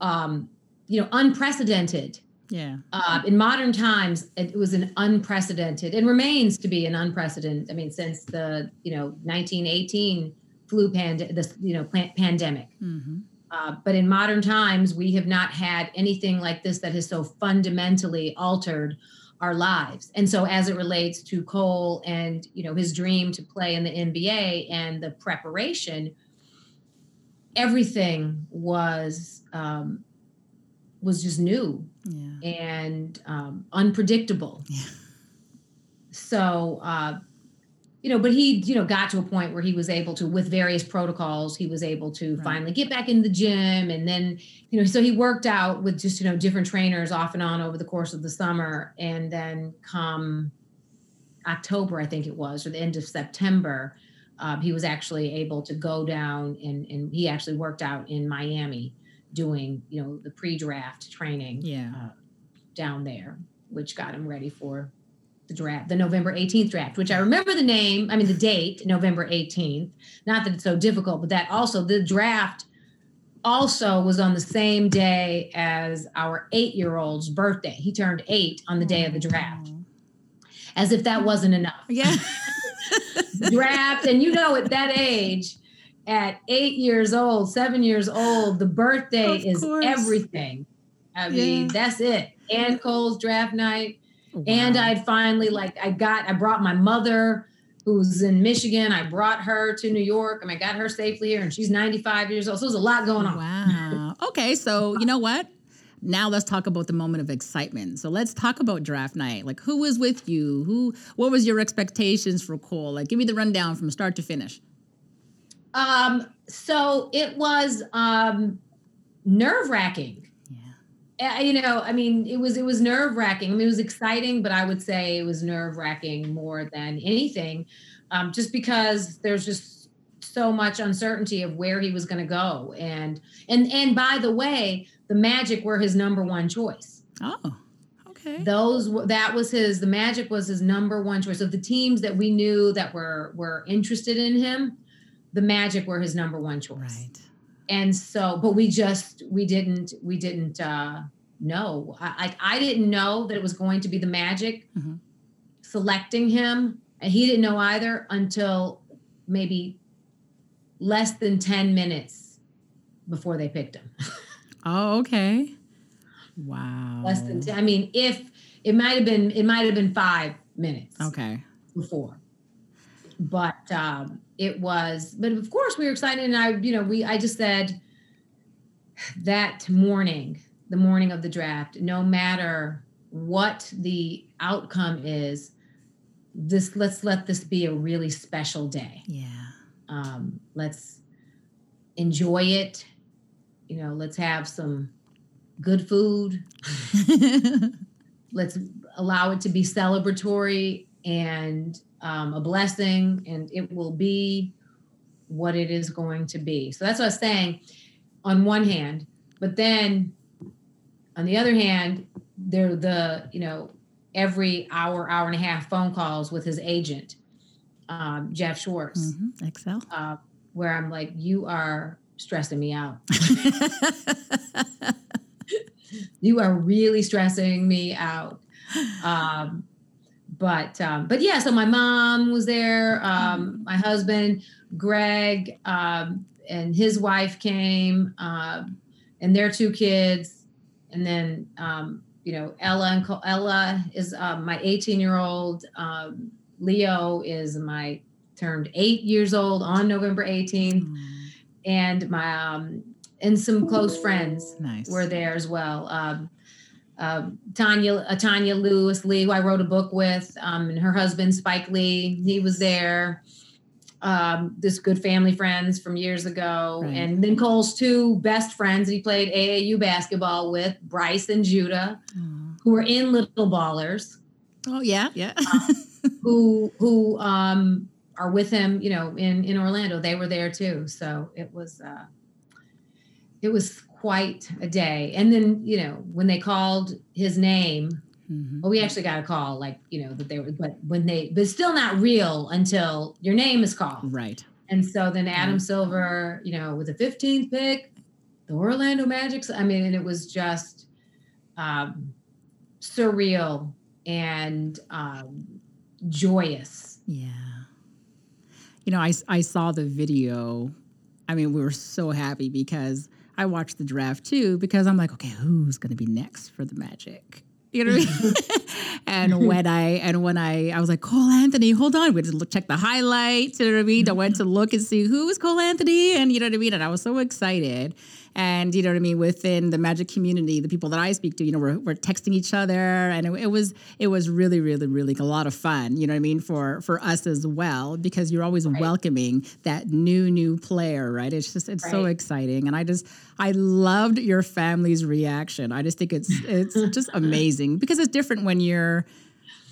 um, you know unprecedented. Yeah. uh, in modern times it was an unprecedented and remains to be an unprecedented i mean since the you know 1918 flu pand this you know pan- pandemic. Hmm uh, but in modern times we have not had anything like this that has so fundamentally altered our lives. And so as it relates to cole and you know his dream to play in the nba and the preparation everything was um, was just new Yeah. and um, unpredictable. Yeah. So, uh, you know, but he, you know, got to a point where he was able to, with various protocols, he was able to Right. finally get back in the gym. And then, you know, so he worked out with just, you know, different trainers off and on over the course of the summer. And then come October, I think it was, or the end of September, um, he was actually able to go down and, and he actually worked out in Miami doing, you know, the pre draft training Yeah. uh, down there, which got him ready for the draft, the November 18th draft, which I remember the name, I mean, the date, November 18th. Not that it's so difficult, but that also, the draft also was on the same day as our eight year old's birthday. He turned eight on the day of the draft, as if that wasn't enough. Yeah. <laughs> draft, and you know, at that age, at eight years old, seven years old, the birthday Of is course. everything. I mean, Yeah. that's it. And Cole's draft night. And I'd finally like I got I brought my mother who's in Michigan. I brought her to New York and I got her safely here and she's 95 years old. So there's a lot going on. Wow. Okay, so you know what? Now let's talk about the moment of excitement. So let's talk about draft night. Like who was with you? Who what was your expectations for Cole? Like give me the rundown from start to finish. Um so it was um nerve-wracking. Yeah. Uh, you know, I mean, it was it was nerve wracking. I mean, it was exciting, but I would say it was nerve wracking more than anything, um, just because there's just so much uncertainty of where he was going to go. And and and by the way, the Magic were his number one choice. Oh. Okay. Those were- that was his. The Magic was his number one choice. Of the teams that we knew that were were interested in him, the Magic were his number one choice right. and so but we just we didn't we didn't uh know i i, didn't know that it was going to be the magic Mhm. selecting him and he didn't know either until maybe less than 10 minutes before they picked him <laughs> Oh, okay. Wow. less than 10 i mean if it might have been it might have been five minutes Okay. before but um it was but of course we were excited. And i you know we i just said that morning the morning of the draft no matter what the outcome is this let's let this be a really special day. Yeah. um let's enjoy it. You know let's have some good food. <laughs> Let's allow it to be celebratory and um, a blessing and it will be what it is going to be so that's what i was saying on one hand but then on the other hand there the you know every hour hour and a half phone calls with his agent um, jeff schwartz Mhm. Excel. uh, where i'm like you are stressing me out <laughs> <laughs> you are really stressing me out um but um but yeah so my mom was there um my husband greg um and his wife came um and their two kids and then um you know ella and Co- ella is um, my 18 year old um leo is my turned eight years old on november 18th Mm, and my um and some close friends nice. were there as well. Um, um, Tonya, uh, Tonya Lewis Lee, who I wrote a book with, um, and her husband Spike Lee, he was there. Um, this good family friends from years ago, Right. and then Cole's two best friends that he played AAU basketball with, Bryce and Judah, Aw. who were in Little Ballers, Oh yeah, yeah. <laughs> who who um, are with him, you know, in in Orlando. They were there too, so it was uh, it was quite a day. And then you know when they called his name, Mhm. well, we actually got a call like you know that they were, but when they, but still not real until your name is called. Right. And so then Adam Right. Silver, you know, with the 15th pick, the Orlando Magics, I mean, and it was just um, surreal and um, joyous. Yeah. You know, I, I saw the video. I mean, we were so happy because I watched the draft too, because I'm like, okay, who's going to be next for the Magic? You know what I mean? <laughs> and when I and when I I was like Cole Anthony, hold on, we just look check the highlights. You know what I mean? I went to look and see who was Cole Anthony, and you know what I mean. And I was so excited. And you know what I mean. Within the magic community, the people that I speak to, you know, we're, we're texting each other, and it, it was it was really really really a lot of fun. You know what I mean for for us as well because you're always Right. welcoming that new new player, right? It's just it's so exciting, and I just I loved your family's reaction. I just think it's it's <laughs> just amazing because it's different when you're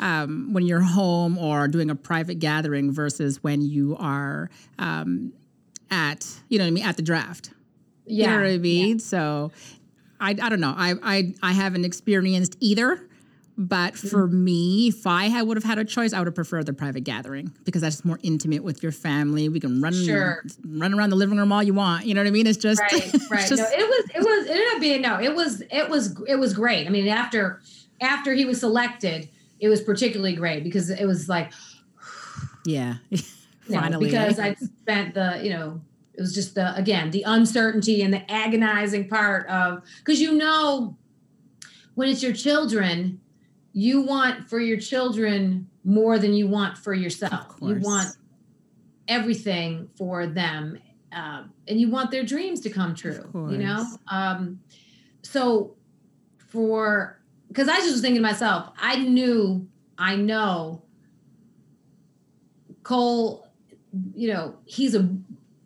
um, when you're home or doing a private gathering versus when you are um, at you know what I mean at the draft. You know what I mean? So I, I don't know. I, I I haven't experienced either. But Mm-hmm. for me, if I had, would have had a choice, I would have preferred the private gathering because that's more intimate with your family. We can run Sure. run around the living room all you want. You know what I mean? It's just right <laughs> right just- no it was it was it ended up being no it was it was it was great i mean after after he was selected it was particularly great because it was like <sighs> yeah. <laughs> you know, Finally, because i spent the you know it was just the again the uncertainty and the agonizing part of because you know when it's your children you want for your children more than you want for yourself. You want everything for them um, and you want their dreams to come true you know? Um, so for because i was just was thinking to myself i knew i know cole you know he's a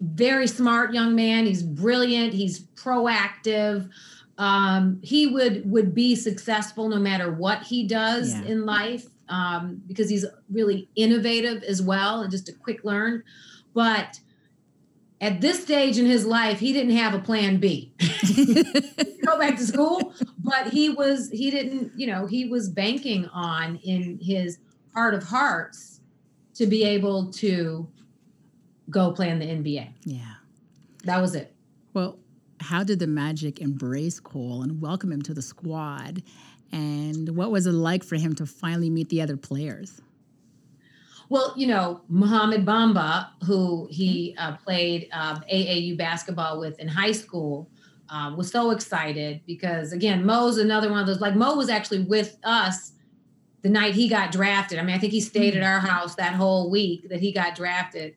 very smart young man. He's brilliant. He's proactive. Um, he would would be successful no matter what he does Yeah. in life um, because he's really innovative as well and just a quick learn. But at this stage in his life he didn't have a plan b. <laughs> Go back to school but he was he didn't you know he was banking on in his heart of hearts to be able to go play in the nba yeah. that was it Well, how did the Magic embrace Cole and welcome him to the squad? And what was it like for him to finally meet the other players? Well, you know, Mohamed Bamba, who he uh, played um, AAU basketball with in high school, um, was so excited because, again, Mo's another one of those. Like, Mo was actually with us the night he got drafted. I mean, I think he stayed at our house that whole week that he got drafted.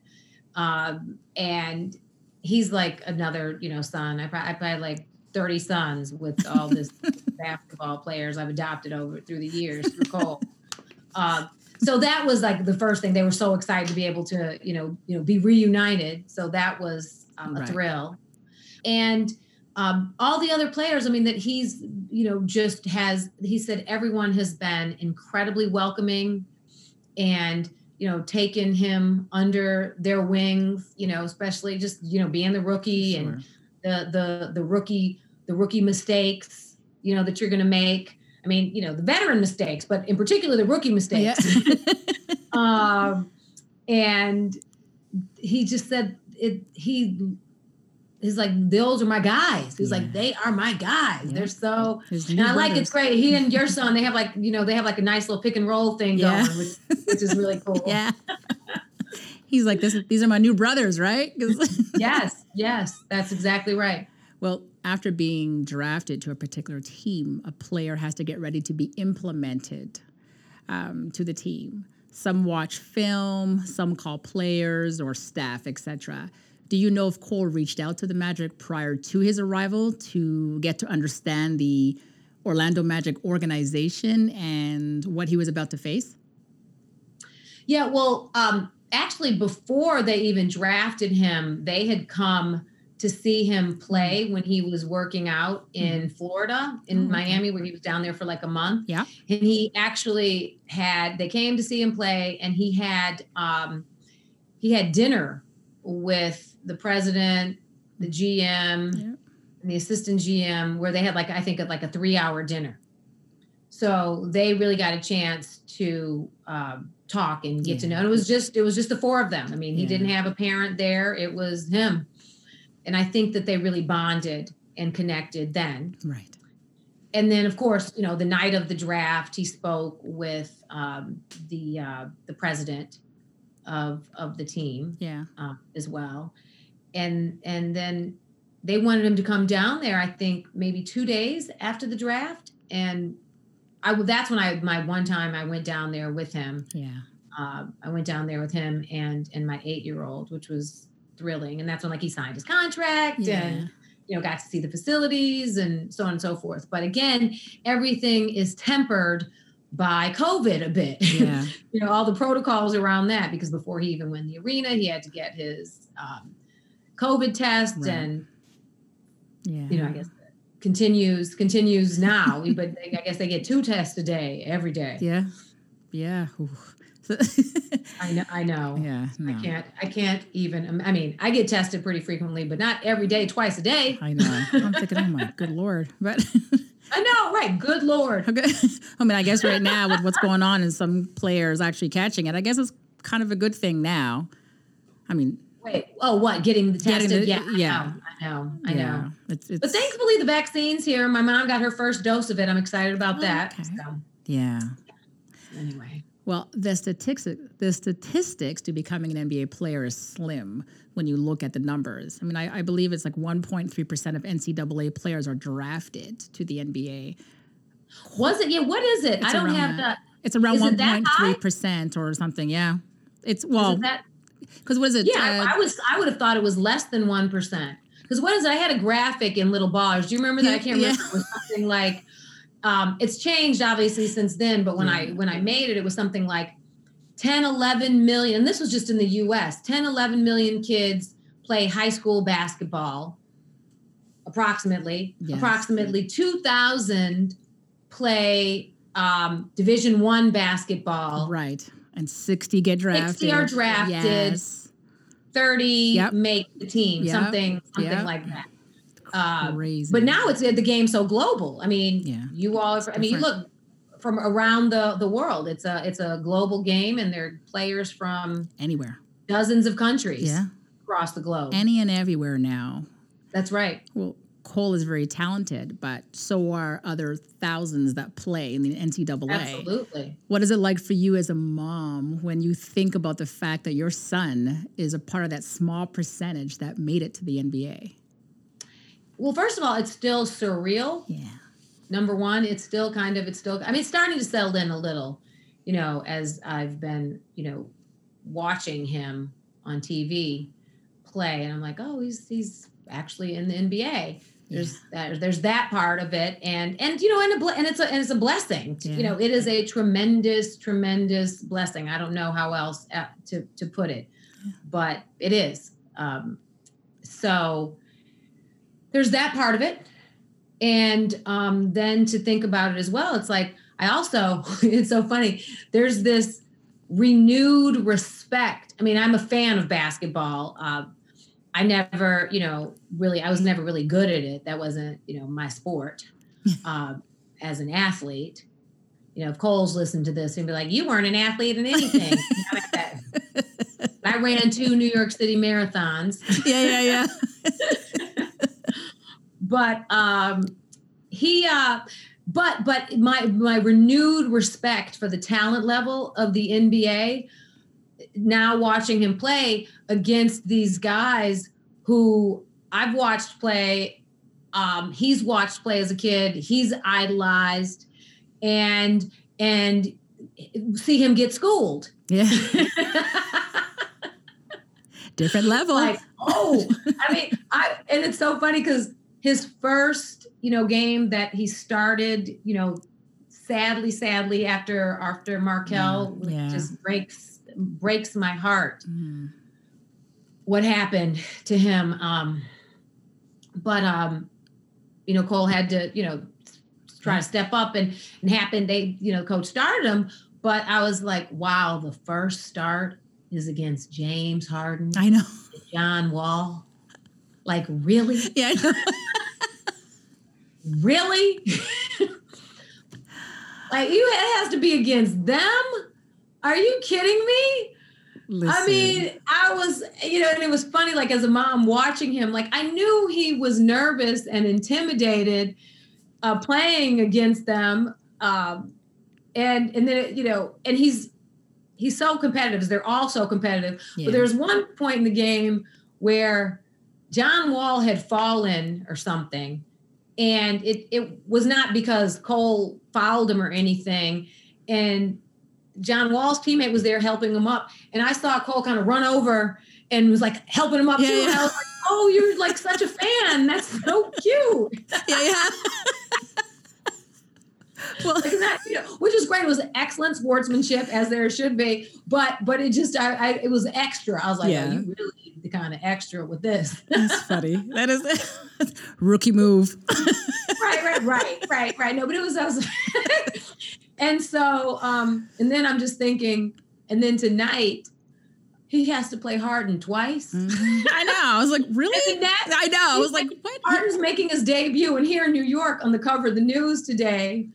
Um, and he's like another, you know, son. I probably, I probably had like 30 sons with all this <laughs> basketball players I've adopted over through the years through Cole. Um, so that was like the first thing they were so excited to be able to you know you know be reunited so that was um, a Right. thrill and um, all the other players i mean that he's you know just has he said everyone has been incredibly welcoming and you know taken him under their wings you know especially just you know being the rookie and the the the rookie the rookie mistakes you know that you're going to make. I mean you know the veteran mistakes but in particular the rookie mistakes. Yeah. <laughs> um and he just said it he he's like those are my guys he's Yeah. like they are my guys Yeah. they're so His and i like it's great he and your son they have like you know they have like a nice little pick and roll thing Yeah. going which, which is really cool <laughs> Yeah. He's like, this, these are my new brothers, right? <laughs> <laughs> yes yes that's exactly right Well, after being drafted to a particular team, a player has to get ready to be implemented um, to the team. Some watch film, some call players or staff, etc. Do you know if Cole reached out to the Magic prior to his arrival to get to understand the Orlando Magic organization and what he was about to face? Yeah, well, um, actually, before they even drafted him, they had come to see him play when he was working out in Florida, in Oh. Miami, where he was down there for like a month. Yeah. And he actually had, they came to see him play, and he had, um, he had dinner with the president, the GM, Yeah. and the assistant GM, where they had like, I think, like a three hour dinner. So they really got a chance to um, talk and get to know. And it was just it was just the four of them. I mean, he Yeah. didn't have a parent there; it was him. And I think that they really bonded and connected then. Right. And then, of course, you know, the night of the draft, he spoke with um, the uh, the president of of the team Yeah. um, as well. And and then they wanted him to come down there. I think maybe two days after the draft, and I that's when I my one time I went down there with him. Yeah. Uh, I went down there with him and and my eight year old, which was thrilling. And that's when like he signed his contract Yeah. and you know got to see the facilities and so on and so forth. But again, everything is tempered by COVID a bit. <laughs> Yeah. you know all the protocols around that because before he even went in the arena, he had to get his um, COVID test Right. and Yeah. you know I guess continues continues now. but they, I guess they get two tests a day every day. Yeah. Yeah. I know. I know. <laughs> yeah. No. I can't. I can't even. I mean, I get tested pretty frequently, but not every day, twice a day. I know. I'm thinking, oh my good lord. But <laughs> I know, right? Good lord. <laughs> okay. I mean, I guess right now with what's going on and some players actually catching it, I guess it's kind of a good thing now. I mean, Wait. Oh, what? Getting the Getting tested? the- yeah. yeah. I know. I know. I yeah, know. It's, it's But thankfully, the vaccine's here. My mom got her first dose of it. I'm excited about Oh, that. okay. So, yeah. anyway. Well, the statistics the statistics to becoming an NBA player is slim when you look at the numbers. I mean, I, I believe it's like 1.3 percent of NCAA players are drafted to the NBA. Was it? Yeah. What is it? It's I don't have that. the. It's around Is it that 1.3 percent or something. Yeah, it's well Is that? Because what is it? Yeah, uh, I, was. I would have thought it was less than one percent. Because what is it? I had a graphic in little ballers. Do you remember that? I can't Yeah. remember. It was something like. Um, it's changed obviously since then, but when I when I made it, it was something like 10, 11 million. And this was just in the U.S. 10, 11 million kids play high school basketball. Approximately, Yes. approximately 2,000 play um, Division One basketball. right, and 60 get drafted. 60 are drafted. Yes, 30 Yep. make the team, Yep. something something Yep. like that. Uh, crazy. but now it's the game so global. I mean, Yeah. you all. I mean, you look from around the the world. It's a it's a global game, and there are players from anywhere, dozens of countries yeah, across the globe. any and everywhere now. That's right. Well, Cole is very talented, but so are other thousands that play in the NCAA. Absolutely. What is it like for you as a mom when you think about the fact that your son is a part of that small percentage that made it to the NBA? Well, first of all, it's still surreal. Yeah. number one it's still kind of it's still i mean it's starting to settle in a little you know as i've been you know watching him on tv play and i'm like oh he's he's actually in the nba there's that there's that part of it and and you know and, a, and it's a and it's a blessing. Yeah. you know it is a tremendous tremendous blessing. I don't know how else uh, to to put it but it is. Um so there's that part of it and um, then to think about it as well it's like i also <laughs> it's so funny there's this renewed respect. I mean i'm a fan of basketball uh, i never you know really i was never really good at it that wasn't you know my sport uh, <laughs> as an athlete you know if cole's listened to this and be like you weren't an athlete in anything <laughs> You know, like that. i ran two new york city marathons <laughs> Yeah, yeah, yeah. but um he uh but but my my renewed respect for the talent level of the NBA now watching him play against these guys who I've watched play um he's watched play as a kid he's idolized and and see him get schooled yeah. <laughs> Different level. like oh i mean i and it's so funny because his first you know game that he started you know sadly sadly after after markelle Mm, yeah. just breaks breaks my heart Mm. what happened to him um but um you know cole had to you know try to step up and and happen they you know coach started him but i was like wow the first start is against james harden I know. John Wall. Like, really? <laughs> Yeah. Really? <laughs> like, you it has to be against them? Are you kidding me? I mean, I was, you know, and it was funny, like, as a mom watching him, like, I knew he was nervous and intimidated uh, playing against them. Um, and, and then, you know, and he's, he's so competitive. they're all so competitive. yeah. But there was one point in the game where John Wall had fallen or something, and it it was not because Cole fouled him or anything. And John Wall's teammate was there helping him up, and I saw Cole kind of run over and was like helping him up Yeah, too. And. I was like, "Oh, you're like such a fan. That's so cute." Yeah, yeah. well, <laughs> Like that, you know, which is great. It was excellent sportsmanship, as there should be. But but it just I, I it was extra. I was like, oh, Yeah. oh, you really need the kind of extra with this. that's <laughs> funny. That is <laughs> rookie move. right, right, right, right, right. No, but it was, was and so um, and then I'm just thinking, and then tonight he has to play Harden twice. Mhm. <laughs> I know. I was like, really? That- I know. I was like, what? Harden's making his debut, and here in New York on the cover of the news today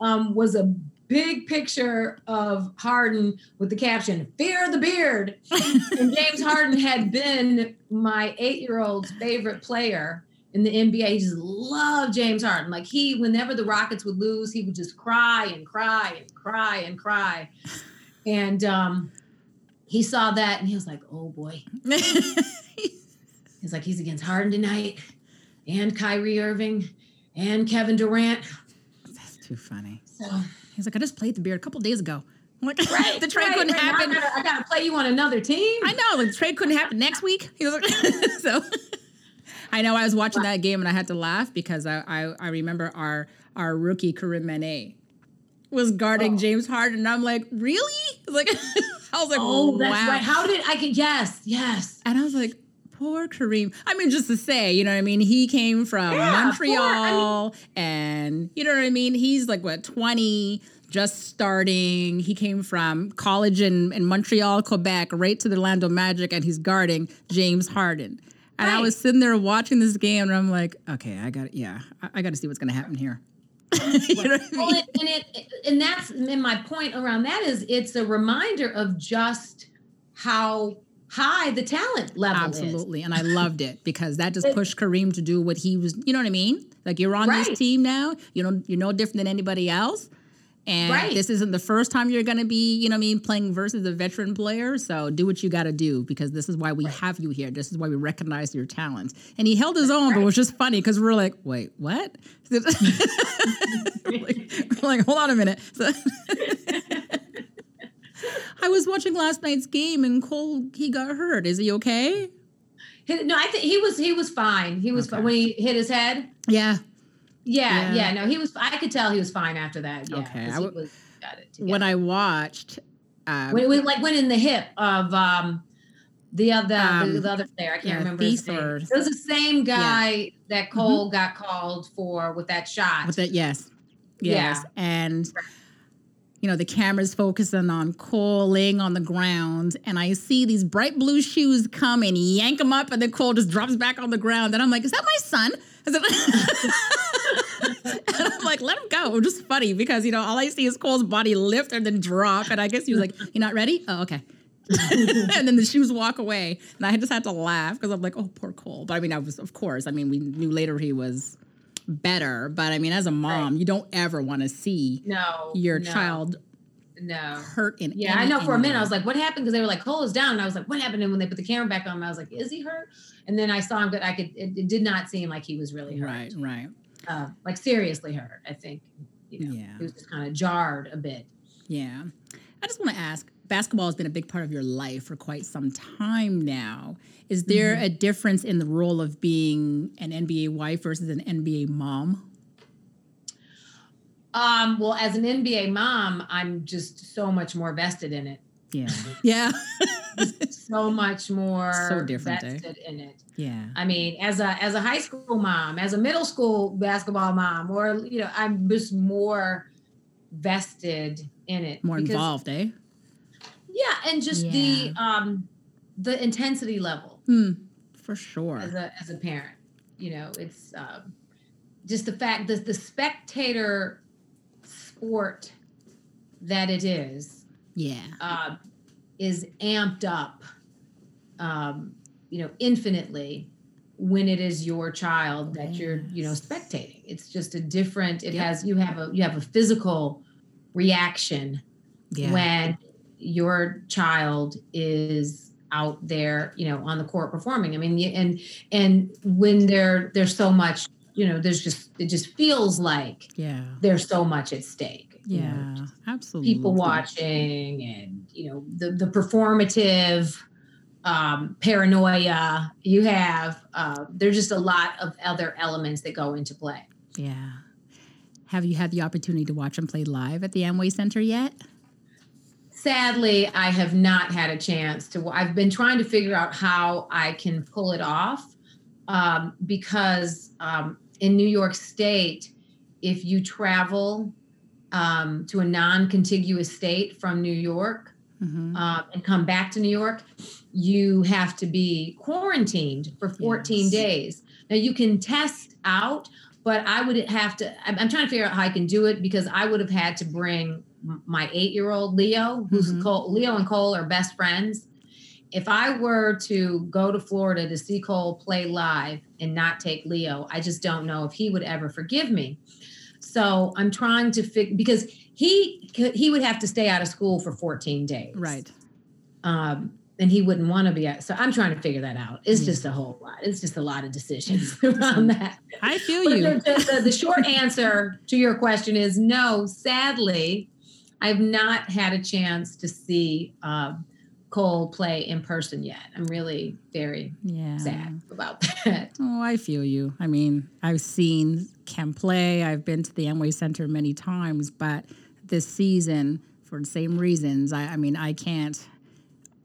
um, was a big picture of Harden with the caption "Fear the Beard." <laughs> and James Harden had been my eight-year-old's favorite player in the NBA. He just loved James Harden. Like he, whenever the Rockets would lose, he would just cry and cry and cry and cry. And um, he saw that, and he was like, "Oh boy." <laughs> He's like, he's against Harden tonight, and Kyrie Irving, and Kevin Durant. That's too funny. So He's like, I just played the beard a couple days ago. I'm like, <laughs> right, the trade right, couldn't right. Happen. I gotta, I gotta play you on another team. I know, the trade couldn't happen next week. He was like, <laughs> so. I know. I was watching that game and I had to laugh because I I, I remember our our rookie Karim Mane was guarding Oh. James Harden, and I'm like, really? Like, <laughs> I was like, oh, that's wow. right. How did I get? Yes, yes. And I was like, poor Karim. I mean, just to say, you know what I mean? He came from Yeah, Montreal and you know what I mean? He's like, what, 20, just starting. He came from college in, in Montreal, Quebec, right to the Orlando Magic, and he's guarding James Harden. And I was sitting there watching this game, and I'm like, okay, I got, it. yeah, I, I got to see what's going to happen here. <laughs> you know I Well, mean? it, and it and that's and my point around that is it's a reminder of just how high the talent level is. Absolutely. And I loved it because that just pushed Karim to do what he was, you know what I mean? Like you're on Right. this team now, you know, you're no different than anybody else. And Right. this isn't the first time you're going to be, you know what I mean, playing versus a veteran player. So do what you got to do because this is why we have you here. This is why we recognize your talent. And he held his own, but it was just funny because we're like, wait, what? <laughs> like, we're like, hold on a minute. So- <laughs> I was watching last night's game and Cole, he got hurt. Is he okay? No, I think he was he was fine. He was Okay. fine when he hit his head. Yeah. Yeah, Yeah. yeah, No, he was. I could tell he was fine after that. Yeah, Okay, 'cause I he was got it. When I watched, uh, when it went, like went in the hip of um the other Um, the, the other player. I can't yeah, remember his name. It was the same guy that Mm-hmm. Cole got called for with that shot. with it, yes, yes, Yeah. and you know the camera's focusing on Cole laying on the ground, and I see these bright blue shoes come and yank him up, and then Cole just drops back on the ground, and I'm like, is that my son? <laughs> <laughs> Is it- and I'm like, let him go. Just funny because you know all I see is Cole's body lift and then drop, and I guess he was like, "You're not ready? Oh, okay." <laughs> and then the shoes walk away, and I just had to laugh because I'm like, "Oh, poor Cole." But I mean, I was, of course, I mean, we knew later he was better, but I mean, as a mom, you don't ever want to see no, your no, child No. hurt in. Yeah, I know. For a minute, I was like, "What happened?" Because they were like, "Cole is down," and I was like, "What happened?" And when they put the camera back on I was like, "Is he hurt?" And then I saw him, but I could. It, it did not seem like he was really hurt, right, right, uh, like seriously hurt. I think. You know, Yeah. he was just kind of jarred a bit. yeah. I just want to ask. Basketball has been a big part of your life for quite some time now. Is there Mm-hmm. a difference in the role of being an NBA wife versus an NBA mom? Um, well, as an NBA mom, I'm just so much more vested in it. Yeah, <laughs> yeah, <laughs> So much more So different, eh? vested in it. yeah. I mean, as a as a high school mom, as a middle school basketball mom, or you know, I'm just more vested in it. More because- involved, eh? Yeah, and just the um the intensity level Hmm, for sure. as a as a parent. You know, it's um, just the fact that the spectator sport that it is Yeah, uh, is amped up, um, you know, infinitely when it is your child that you're, you know, spectating. It's just a different. It Yep. has you have a you have a physical reaction yeah. when your child is out there, you know, on the court performing. I mean, and and when there there's so much you know, there's just it just feels like Yeah. there's so much at stake. You know, Yeah. Absolutely. people watching and you know the the performative um, paranoia you have. Uh, there's just a lot of other elements that go into play. Yeah. Have you had the opportunity to watch him play live at the Amway Center yet? Sadly, I have not had a chance to. I've been trying to figure out how I can pull it off um, because um, in New York State, if you travel um, to a non-contiguous state from New York Mhm. uh, and come back to New York, you have to be quarantined for 14 Yes. days. Now you can test out, but I would have to. I'm, I'm trying to figure out how I can do it because I would have had to bring my eight-year-old Leo, who's Mhm. Cole, Leo and Cole are best friends. If I were to go to Florida to see Cole play live and not take Leo, I just don't know if he would ever forgive me. So I'm trying to figure because he he would have to stay out of school for 14 days, Right. Um, and he wouldn't want to be at. So I'm trying to figure that out. It's Mm. just a whole lot. It's just a lot of decisions <laughs> around that. I feel But you. the, the, the, the short <laughs> answer to your question is no. Sadly, I've not had a chance to see uh, Cole play in person yet. I'm really very Yeah. sad about <laughs> that. Oh, I feel you. I mean, I've seen Cam play. I've been to the Amway Center many times, but this season, for the same reasons, I, I mean, I can't.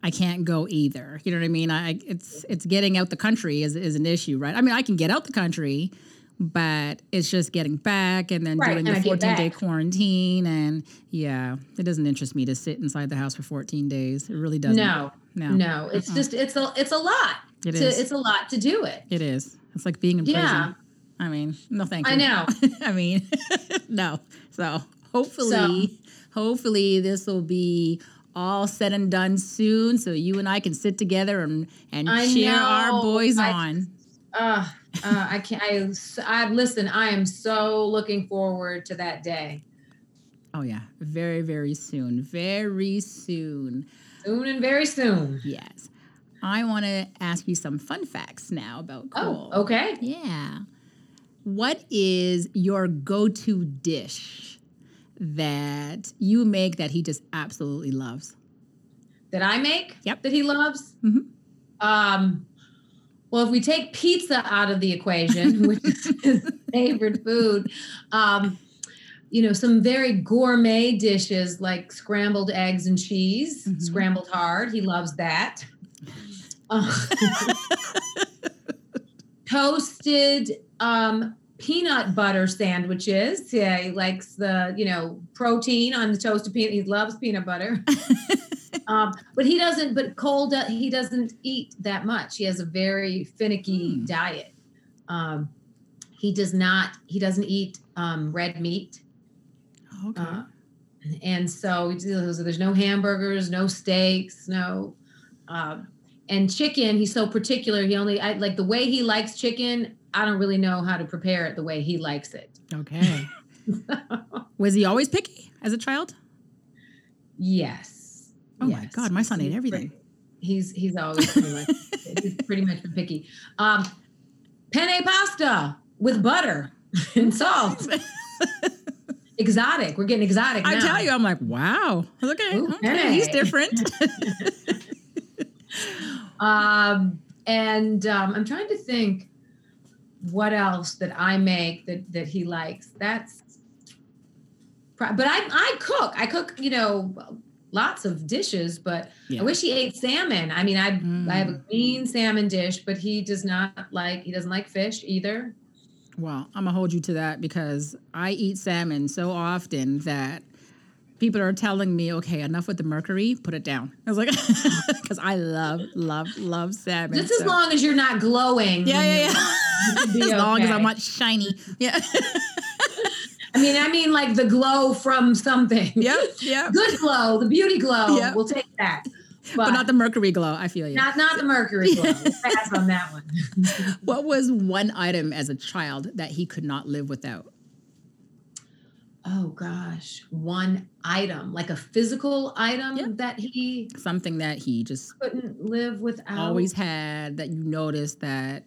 I can't go either. You know what I mean? I it's it's getting out the country is is an issue, right? I mean, I can get out the country, but it's just getting back and then Right, doing the I 14 day quarantine and yeah, it doesn't interest me to sit inside the house for 14 days. It really doesn't. No, No. no, it's Uh-uh. just it's a it's a lot. It to, is. It's a lot to do it. It is. It's like being in Yeah. prison. I mean, no thank you. I know. <laughs> I mean, <laughs> no. So hopefully, hopefully this will be all said and done soon, so you and I can sit together and and I cheer our boys I- on. Uh, uh, I can't. I, I listen. I am so looking forward to that day. Oh yeah, very very soon, very soon. Soon and very soon. Yes, I want to ask you some fun facts now about Cole. Oh, okay. Yeah. What is your go-to dish that you make that he just absolutely loves? That I make. Yep. That he loves. Mhm. Um. Well, if we take pizza out of the equation, <laughs> which is his favorite food, um, you know, some very gourmet dishes like scrambled eggs and cheese, Mhm. scrambled hard. He loves that. Uh, <laughs> <laughs> toasted um, peanut butter sandwiches. Yeah, he likes the you know protein on the toasted peanut. He loves peanut butter. <laughs> um, but he doesn't. But Cole, do, he doesn't eat that much. He has a very finicky Hmm. diet. Um, he does not. He doesn't eat um, red meat. Okay. Uh, and so so there's no hamburgers, no steaks, no. Um, and chicken, he's so particular. He only I, like the way he likes chicken. I don't really know how to prepare it the way he likes it. okay. <laughs> Was he always picky as a child? yes. Oh my God, my son ate everything. He's he's always pretty much <laughs> he's pretty much been picky. Um, penne pasta with butter <laughs> and salt. exotic. We're getting exotic. I now. tell you, I'm like, wow. Okay, Ooh, okay, he's different. um, and um, I'm trying to think what else that I make that that he likes. That's, but I I cook. I cook. You know, lots of dishes. But Yeah. I wish he ate salmon. I mean, I I have a Mm. green salmon dish, but he does not like. He doesn't like fish either. Well, I'm gonna hold you to that because I eat salmon so often that people are telling me, okay, enough with the mercury, put it down. I was like, <laughs> because I love, love, love salmon. Just as long as you're not glowing. Yeah, yeah, yeah. you should be <laughs> as long as. I'm not shiny. Yeah. I mean, I mean, like the glow from something. yep. Yep. <laughs> Good glow, the beauty glow. Yep. We'll take that. But not the mercury glow. I feel you. Not not the mercury glow. Pass on that one. what was one item as a child that he could not live without? Oh gosh, one item like a physical item Yeah. that he Something that he just couldn't live without. always had that you noticed that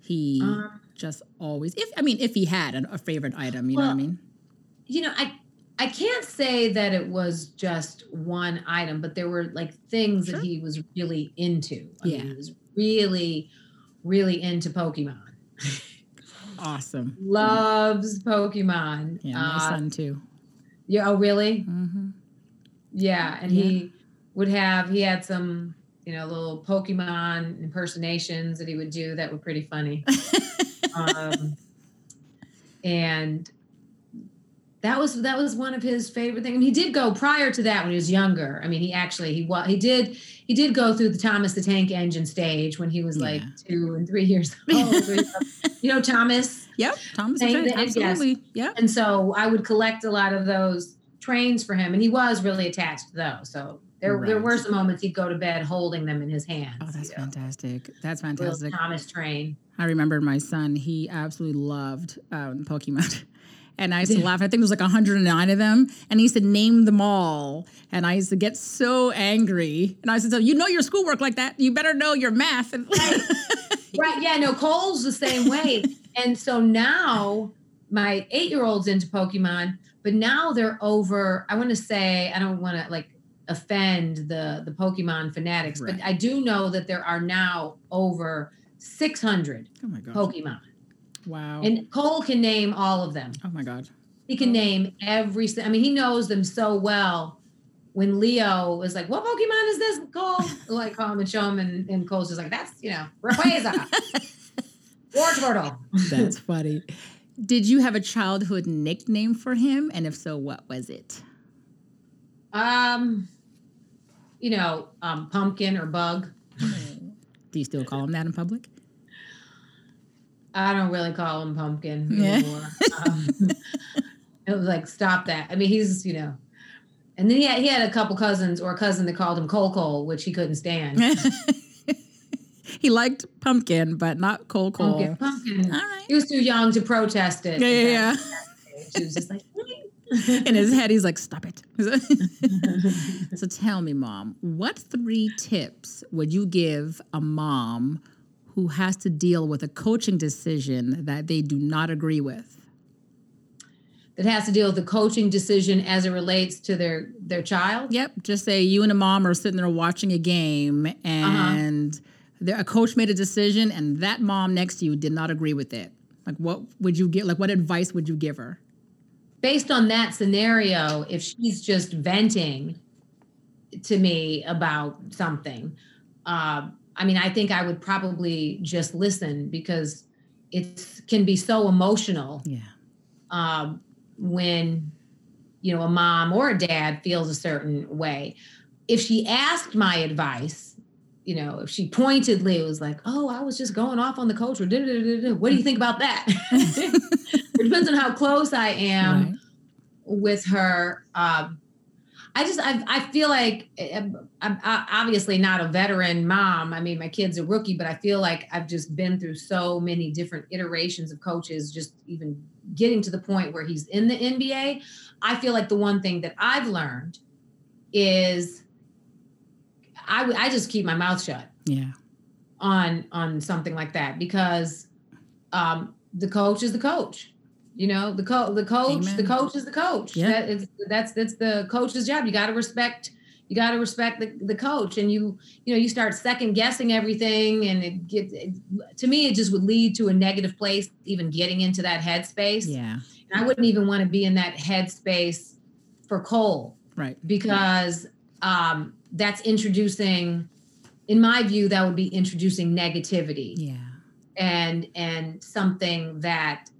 he Um, just always? If I mean, if he had a, a favorite item, you know what I mean? you know, I I can't say that it was just one item, but there were like things Sure. that he was really into. I Yeah. mean, he was really, really into Pokemon. <laughs> Awesome. Loves Pokemon. Yeah, my Uh, son too. Yeah. Oh, really? hmm Yeah. And he would have he had some you know little Pokemon impersonations that he would do that were pretty funny. <laughs> um, and that was that was one of his favorite things. I mean, he did go prior to that when he was younger. I mean, he actually he wa- he did he did go through the Thomas the Tank Engine stage when he was like two and three years <laughs> old. you know Thomas, Yep, Thomas the Tank, yes. absolutely. Yep. and so I would collect a lot of those trains for him, and he was really attached though. So there there were some moments he'd go to bed holding them in his hands. Oh, that's you know, fantastic. That's little fantastic. Thomas train. I remember my son, he absolutely loved um, Pokemon. <laughs> And I used to laugh. I think there was like 109 of them. And he used to name them all. And I used to get so angry. And I used to tell you know your schoolwork like that. You better know your math. <laughs> And Right. Yeah. No, Cole's the same way. and so now my eight year old's into Pokemon, but now they're over. I want to say, I don't want to like offend the the Pokemon fanatics, Right. but I do know that there are now over 600 oh. Pokemon. Wow. And Cole can name all of them. oh my God. He can name every. I mean, he knows them so well. When Leo was like, "What Pokemon is this?" Cole <laughs> like call him and show him, and, and Cole's just like, "That's you know Rayquaza, <laughs> Wartortle." That's funny. Did you have a childhood nickname for him? And if so, what was it? Um, you know, um, pumpkin or bug. <laughs> Do you still call him that in public? I don't really call him pumpkin Yeah. anymore. um, <laughs> it was like, stop that. I mean, he's you know. And then he had, he had a couple cousins or a cousin that called him Cole Cole, which he couldn't stand. <laughs> he liked pumpkin, but not cold coal. Pumpkin, pumpkin. All right. He was too young to protest it. Yeah, yeah, yeah. at that age. He was just like, <laughs> In his head, he's like, stop it. so tell me, mom, what three tips would you give a mom who has to deal with a coaching decision that they do not agree with? that has to deal with the coaching decision as it relates to their their child. Yep. Just say you and a mom are sitting there watching a game and there, a coach made a decision and that mom next to you did not agree with it. Like, what would you get? Like, what advice would you give her? Based on that scenario, if she's just venting to me about something, uh, I mean, I think I would probably just listen because it can be so emotional Yeah. um, when you know a mom or a dad feels a certain way if she asked my advice you know if she pointedly was like oh i was just going off on the da-da-da-da-da, what do you think about that <laughs> it depends on how close i am Right. with her um, i just I, I feel like I'm, I'm obviously not a veteran mom. I mean my kid's a rookie but i feel like i've just been through so many different iterations of coaches just even getting to the point where he's in the nba i feel like the one thing that i've learned is I I just keep my mouth shut Yeah. on on something like that because um the coach is the coach you know the co- the coach the coach is the coach Yeah. that is that's that's the coach's job you got to respect you got to respect the, the coach and you you know you start second guessing everything and it gets it, to me it just would lead to a negative place even getting into that headspace Yeah. and i wouldn't even want to be in that headspace for cole Right. because um, that's introducing in my view that would be introducing negativity Yeah. and and something that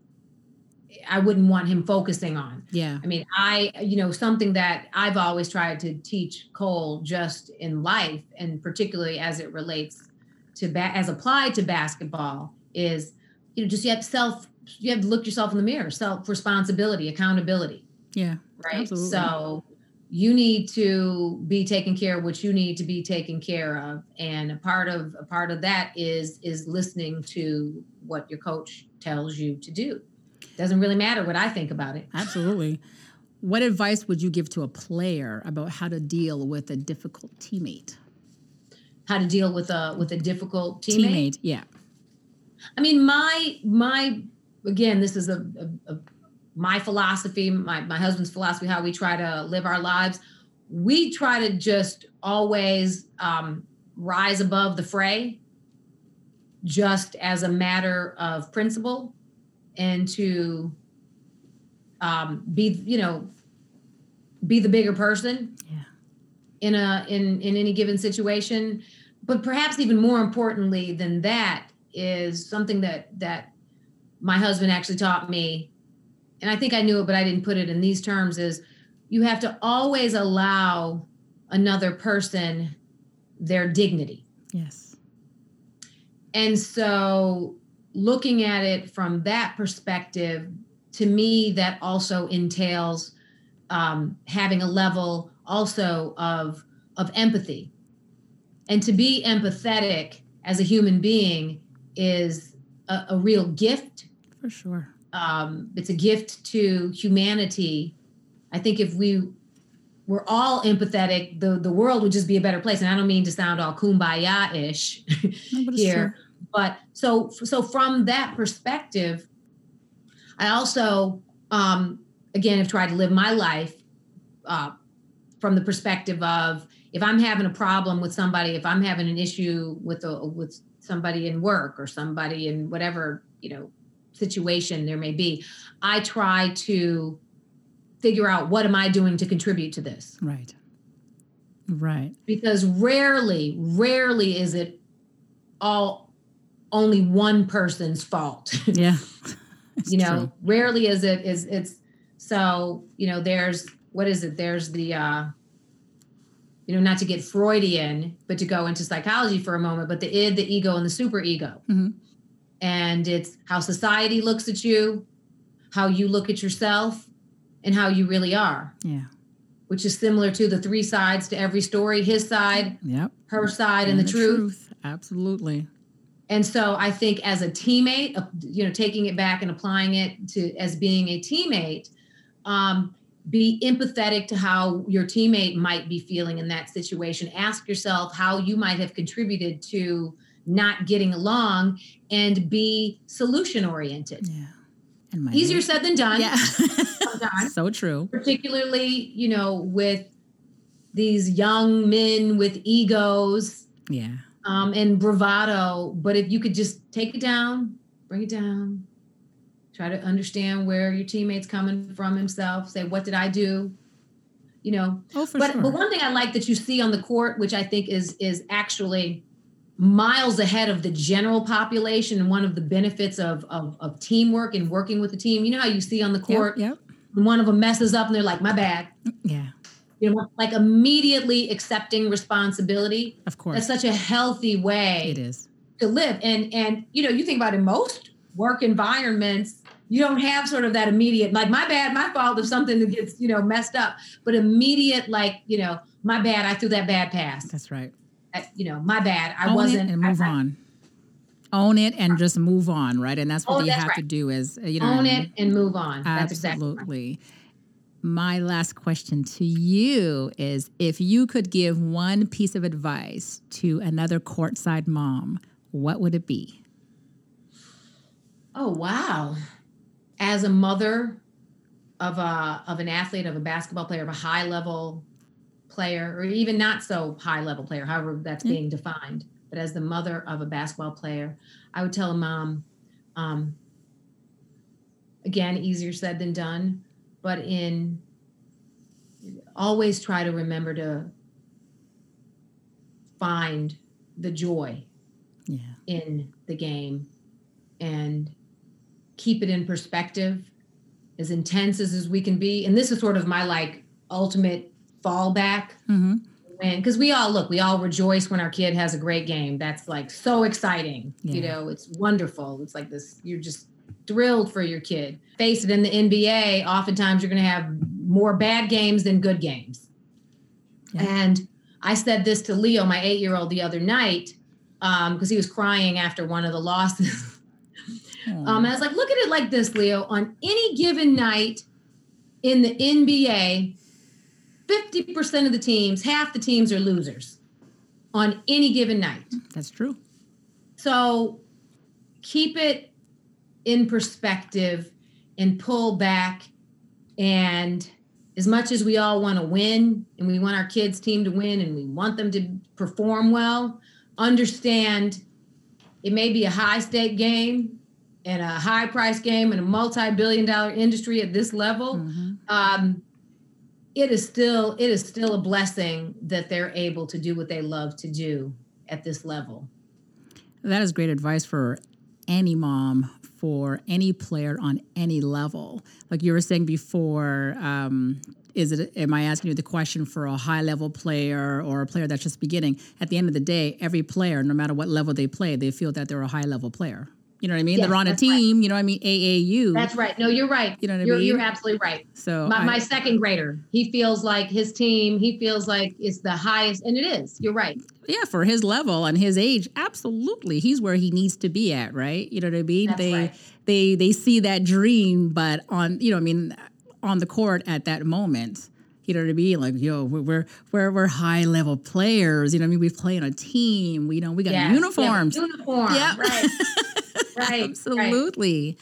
i wouldn't want him focusing on Yeah. i mean i you know something that i've always tried to teach cole just in life and particularly as it relates to ba- as applied to basketball is you know just you have self you have to look yourself in the mirror self responsibility accountability Yeah. right Absolutely. so you need to be taking care of what you need to be taken care of and a part of a part of that is is listening to what your coach tells you to do doesn't really matter what i think about it <laughs> Absolutely. What advice would you give to a player about how to deal with a difficult teammate? how to deal with a with a difficult teammate, Yeah. I mean, my my again, this is a, a, a my philosophy, my my husband's philosophy, how we try to live our lives. We try to just always um, rise above the fray, just as a matter of principle, and to um, be, you know, be the bigger person Yeah. in a in in any given situation but perhaps even more importantly than that is something that that my husband actually taught me and i think i knew it but i didn't put it in these terms is you have to always allow another person their dignity Yes. and so looking at it from that perspective to me that also entails um, having a level also of of empathy and to be empathetic as a human being is a, a real gift For sure. um, it's a gift to humanity i think if we were all empathetic the, the world would just be a better place and i don't mean to sound all kumbaya-ish No, here. But so so from that perspective i also um again have tried to live my life uh from the perspective of if i'm having a problem with somebody if i'm having an issue with a with somebody in work or somebody in whatever you know situation there may be i try to figure out what am i doing to contribute to this Right. Right. because rarely rarely is it all only one person's fault <laughs> Yeah. You know true. rarely is it is it's so you know there's what is it there's the uh you know not to get freudian but to go into psychology for a moment but the id the ego and the super ego Mhm. and it's how society looks at you how you look at yourself and how you really are Yeah. which is similar to the three sides to every story his side Yep. her side and, the, truth. Absolutely. And so I think as a teammate, uh, you know, taking it back and applying it to as being a teammate, um, be empathetic to how your teammate might be feeling in that situation. Ask yourself how you might have contributed to not getting along and be solution oriented. Yeah. And my Easier said than done. Yeah. <laughs> so true. Particularly, you know, with these young men with egos Yeah. Um, and bravado. But if you could just take it down, bring it down, try to understand where your teammate's coming from himself, say, what did I do? You know, Oh, for but sure. but one thing I like that you see on the court, which I think is is actually miles ahead of the general population and one of the benefits of of, of teamwork and working with the team. You know how you see on the court Yep. when one of them messes up and they're like, my bad. Yeah. You know, like immediately accepting responsibility. Of course. That's such a healthy way it is. to live and and you know you think about in most work environments you don't have sort of that immediate like my bad my fault if something that gets you know messed up but immediate like you know my bad i threw that bad pass That's right. Uh, you know my bad i Own wasn't it and move I- I- on. Own it and just move on, right? And that's what Oh, you that's have to do is uh, you know own it and move on that's exactly right. My last question to you is if you could give one piece of advice to another courtside mom, what would it be? oh wow as a mother of a of an athlete of a basketball player of a high level player or even not so high level player however that's Yeah. being defined but as the mother of a basketball player i would tell a mom um, again easier said than done but in always try to remember to find the joy Yeah. in the game and keep it in perspective as intense as, as we can be. And this is sort of my like ultimate fallback. Hmm when because we all look we all rejoice when our kid has a great game. That's like so exciting you know? It's wonderful. It's like this you're just thrilled for your kid face it in the nba oftentimes you're going to have more bad games than good games Yeah. and i said this to leo my eight year old the other night because he was crying after one of the losses um, and I was like, look at it like this, Leo. On any given night in the NBA, 50% of the teams, half the teams are losers on any given night. That's true. So keep it in perspective and pull back and as much as we all want to win and we want our kids team to win and we want them to perform well understand it may be a high stake game and a high price game and a multi-billion dollar industry at this level Mm-hmm. um, it is still it is still a blessing that they're able to do what they love to do at this level That is great advice for any mom, for any player on any level. Like you were saying before, um, is it? Am I asking you the question for a high level player or a player that's just beginning? At the end of the day, every player, no matter what level they play, they feel that they're a high level player. You know what I mean? Yes, they're on a that's right. team. You know what I mean? AAU. that's right no you're right You know what I you're, mean? you're absolutely right so my, I- my second grader he feels like his team he feels like it's the highest and it is you're right yeah, for his level and his age, absolutely, he's where he needs to be at, right? You know what I mean? That's they right. they they see that dream, but on you know, I mean, on the court at that moment. You know what I mean? Like, yo, we're we're we're, high level players. You know what I mean? We play on a team. We know we got Yes, uniforms. yeah, uniform Yeah. right <laughs> right right. Absolutely.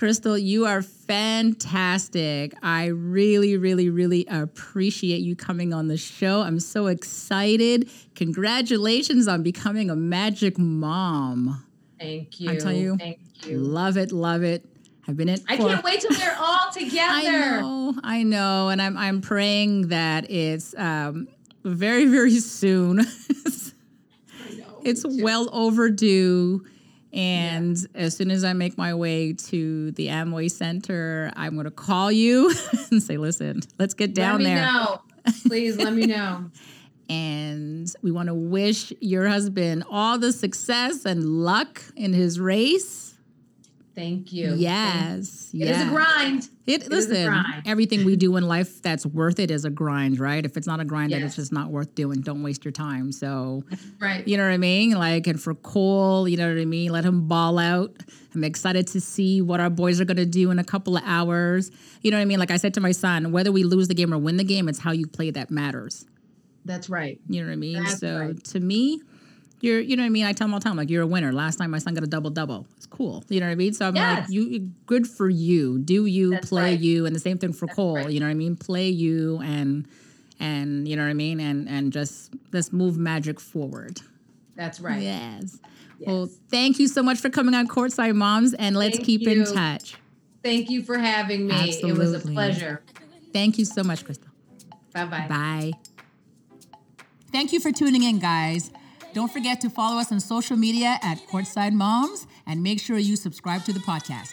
Crystal, you are fantastic. I really, really, really appreciate you coming on the show. I'm so excited. Congratulations on becoming a magic mom. thank you I tell you, thank you Love it, love it. I've been it. i can't wait till we're all <laughs> together I know, I know, and I'm I'm praying that it's um, very, very soon. <laughs> I know, it's well overdue. And as soon as I make my way to the Amway Center, I'm going to call you <laughs> and say, listen, let's get down let me there. know please let me know <laughs> And we want to wish your husband all the success and luck in his race. Thank you Yes. it is yes. a grind It, is a listen, grind. everything we do in life that's worth it is a grind, right? If it's not a grind, then it's just not worth doing. Don't waste your time. So, right you know what I mean? Like, and for Cole, you know what I mean? Let him ball out. I'm excited to see what our boys are going to do in a couple of hours. You know what I mean? Like I said to my son, whether we lose the game or win the game, it's how you play that matters. that's right You know what I mean? That's so right. to me, you're, you know what I mean? I tell them all the time, like, you're a winner. Last night, my son got a double double. It's cool. You know what I mean? So I'm like, you, good for you. Do you That's play right. you? And the same thing for Cole. right. You know what I mean? Play you and, and you know what I mean? And, and just let's move magic forward. that's right Yes. Well, thank you so much for coming on Courtside Moms, and let's Thank keep in touch. thank you for having me it was a pleasure Thank you so much, Crystal. bye-bye Bye. Thank you for tuning in, guys. Don't forget to follow us on social media at Courtside Moms, and make sure you subscribe to the podcast.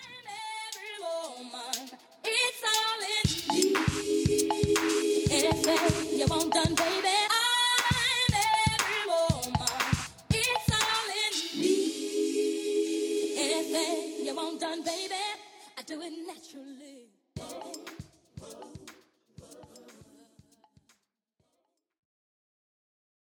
do it naturally.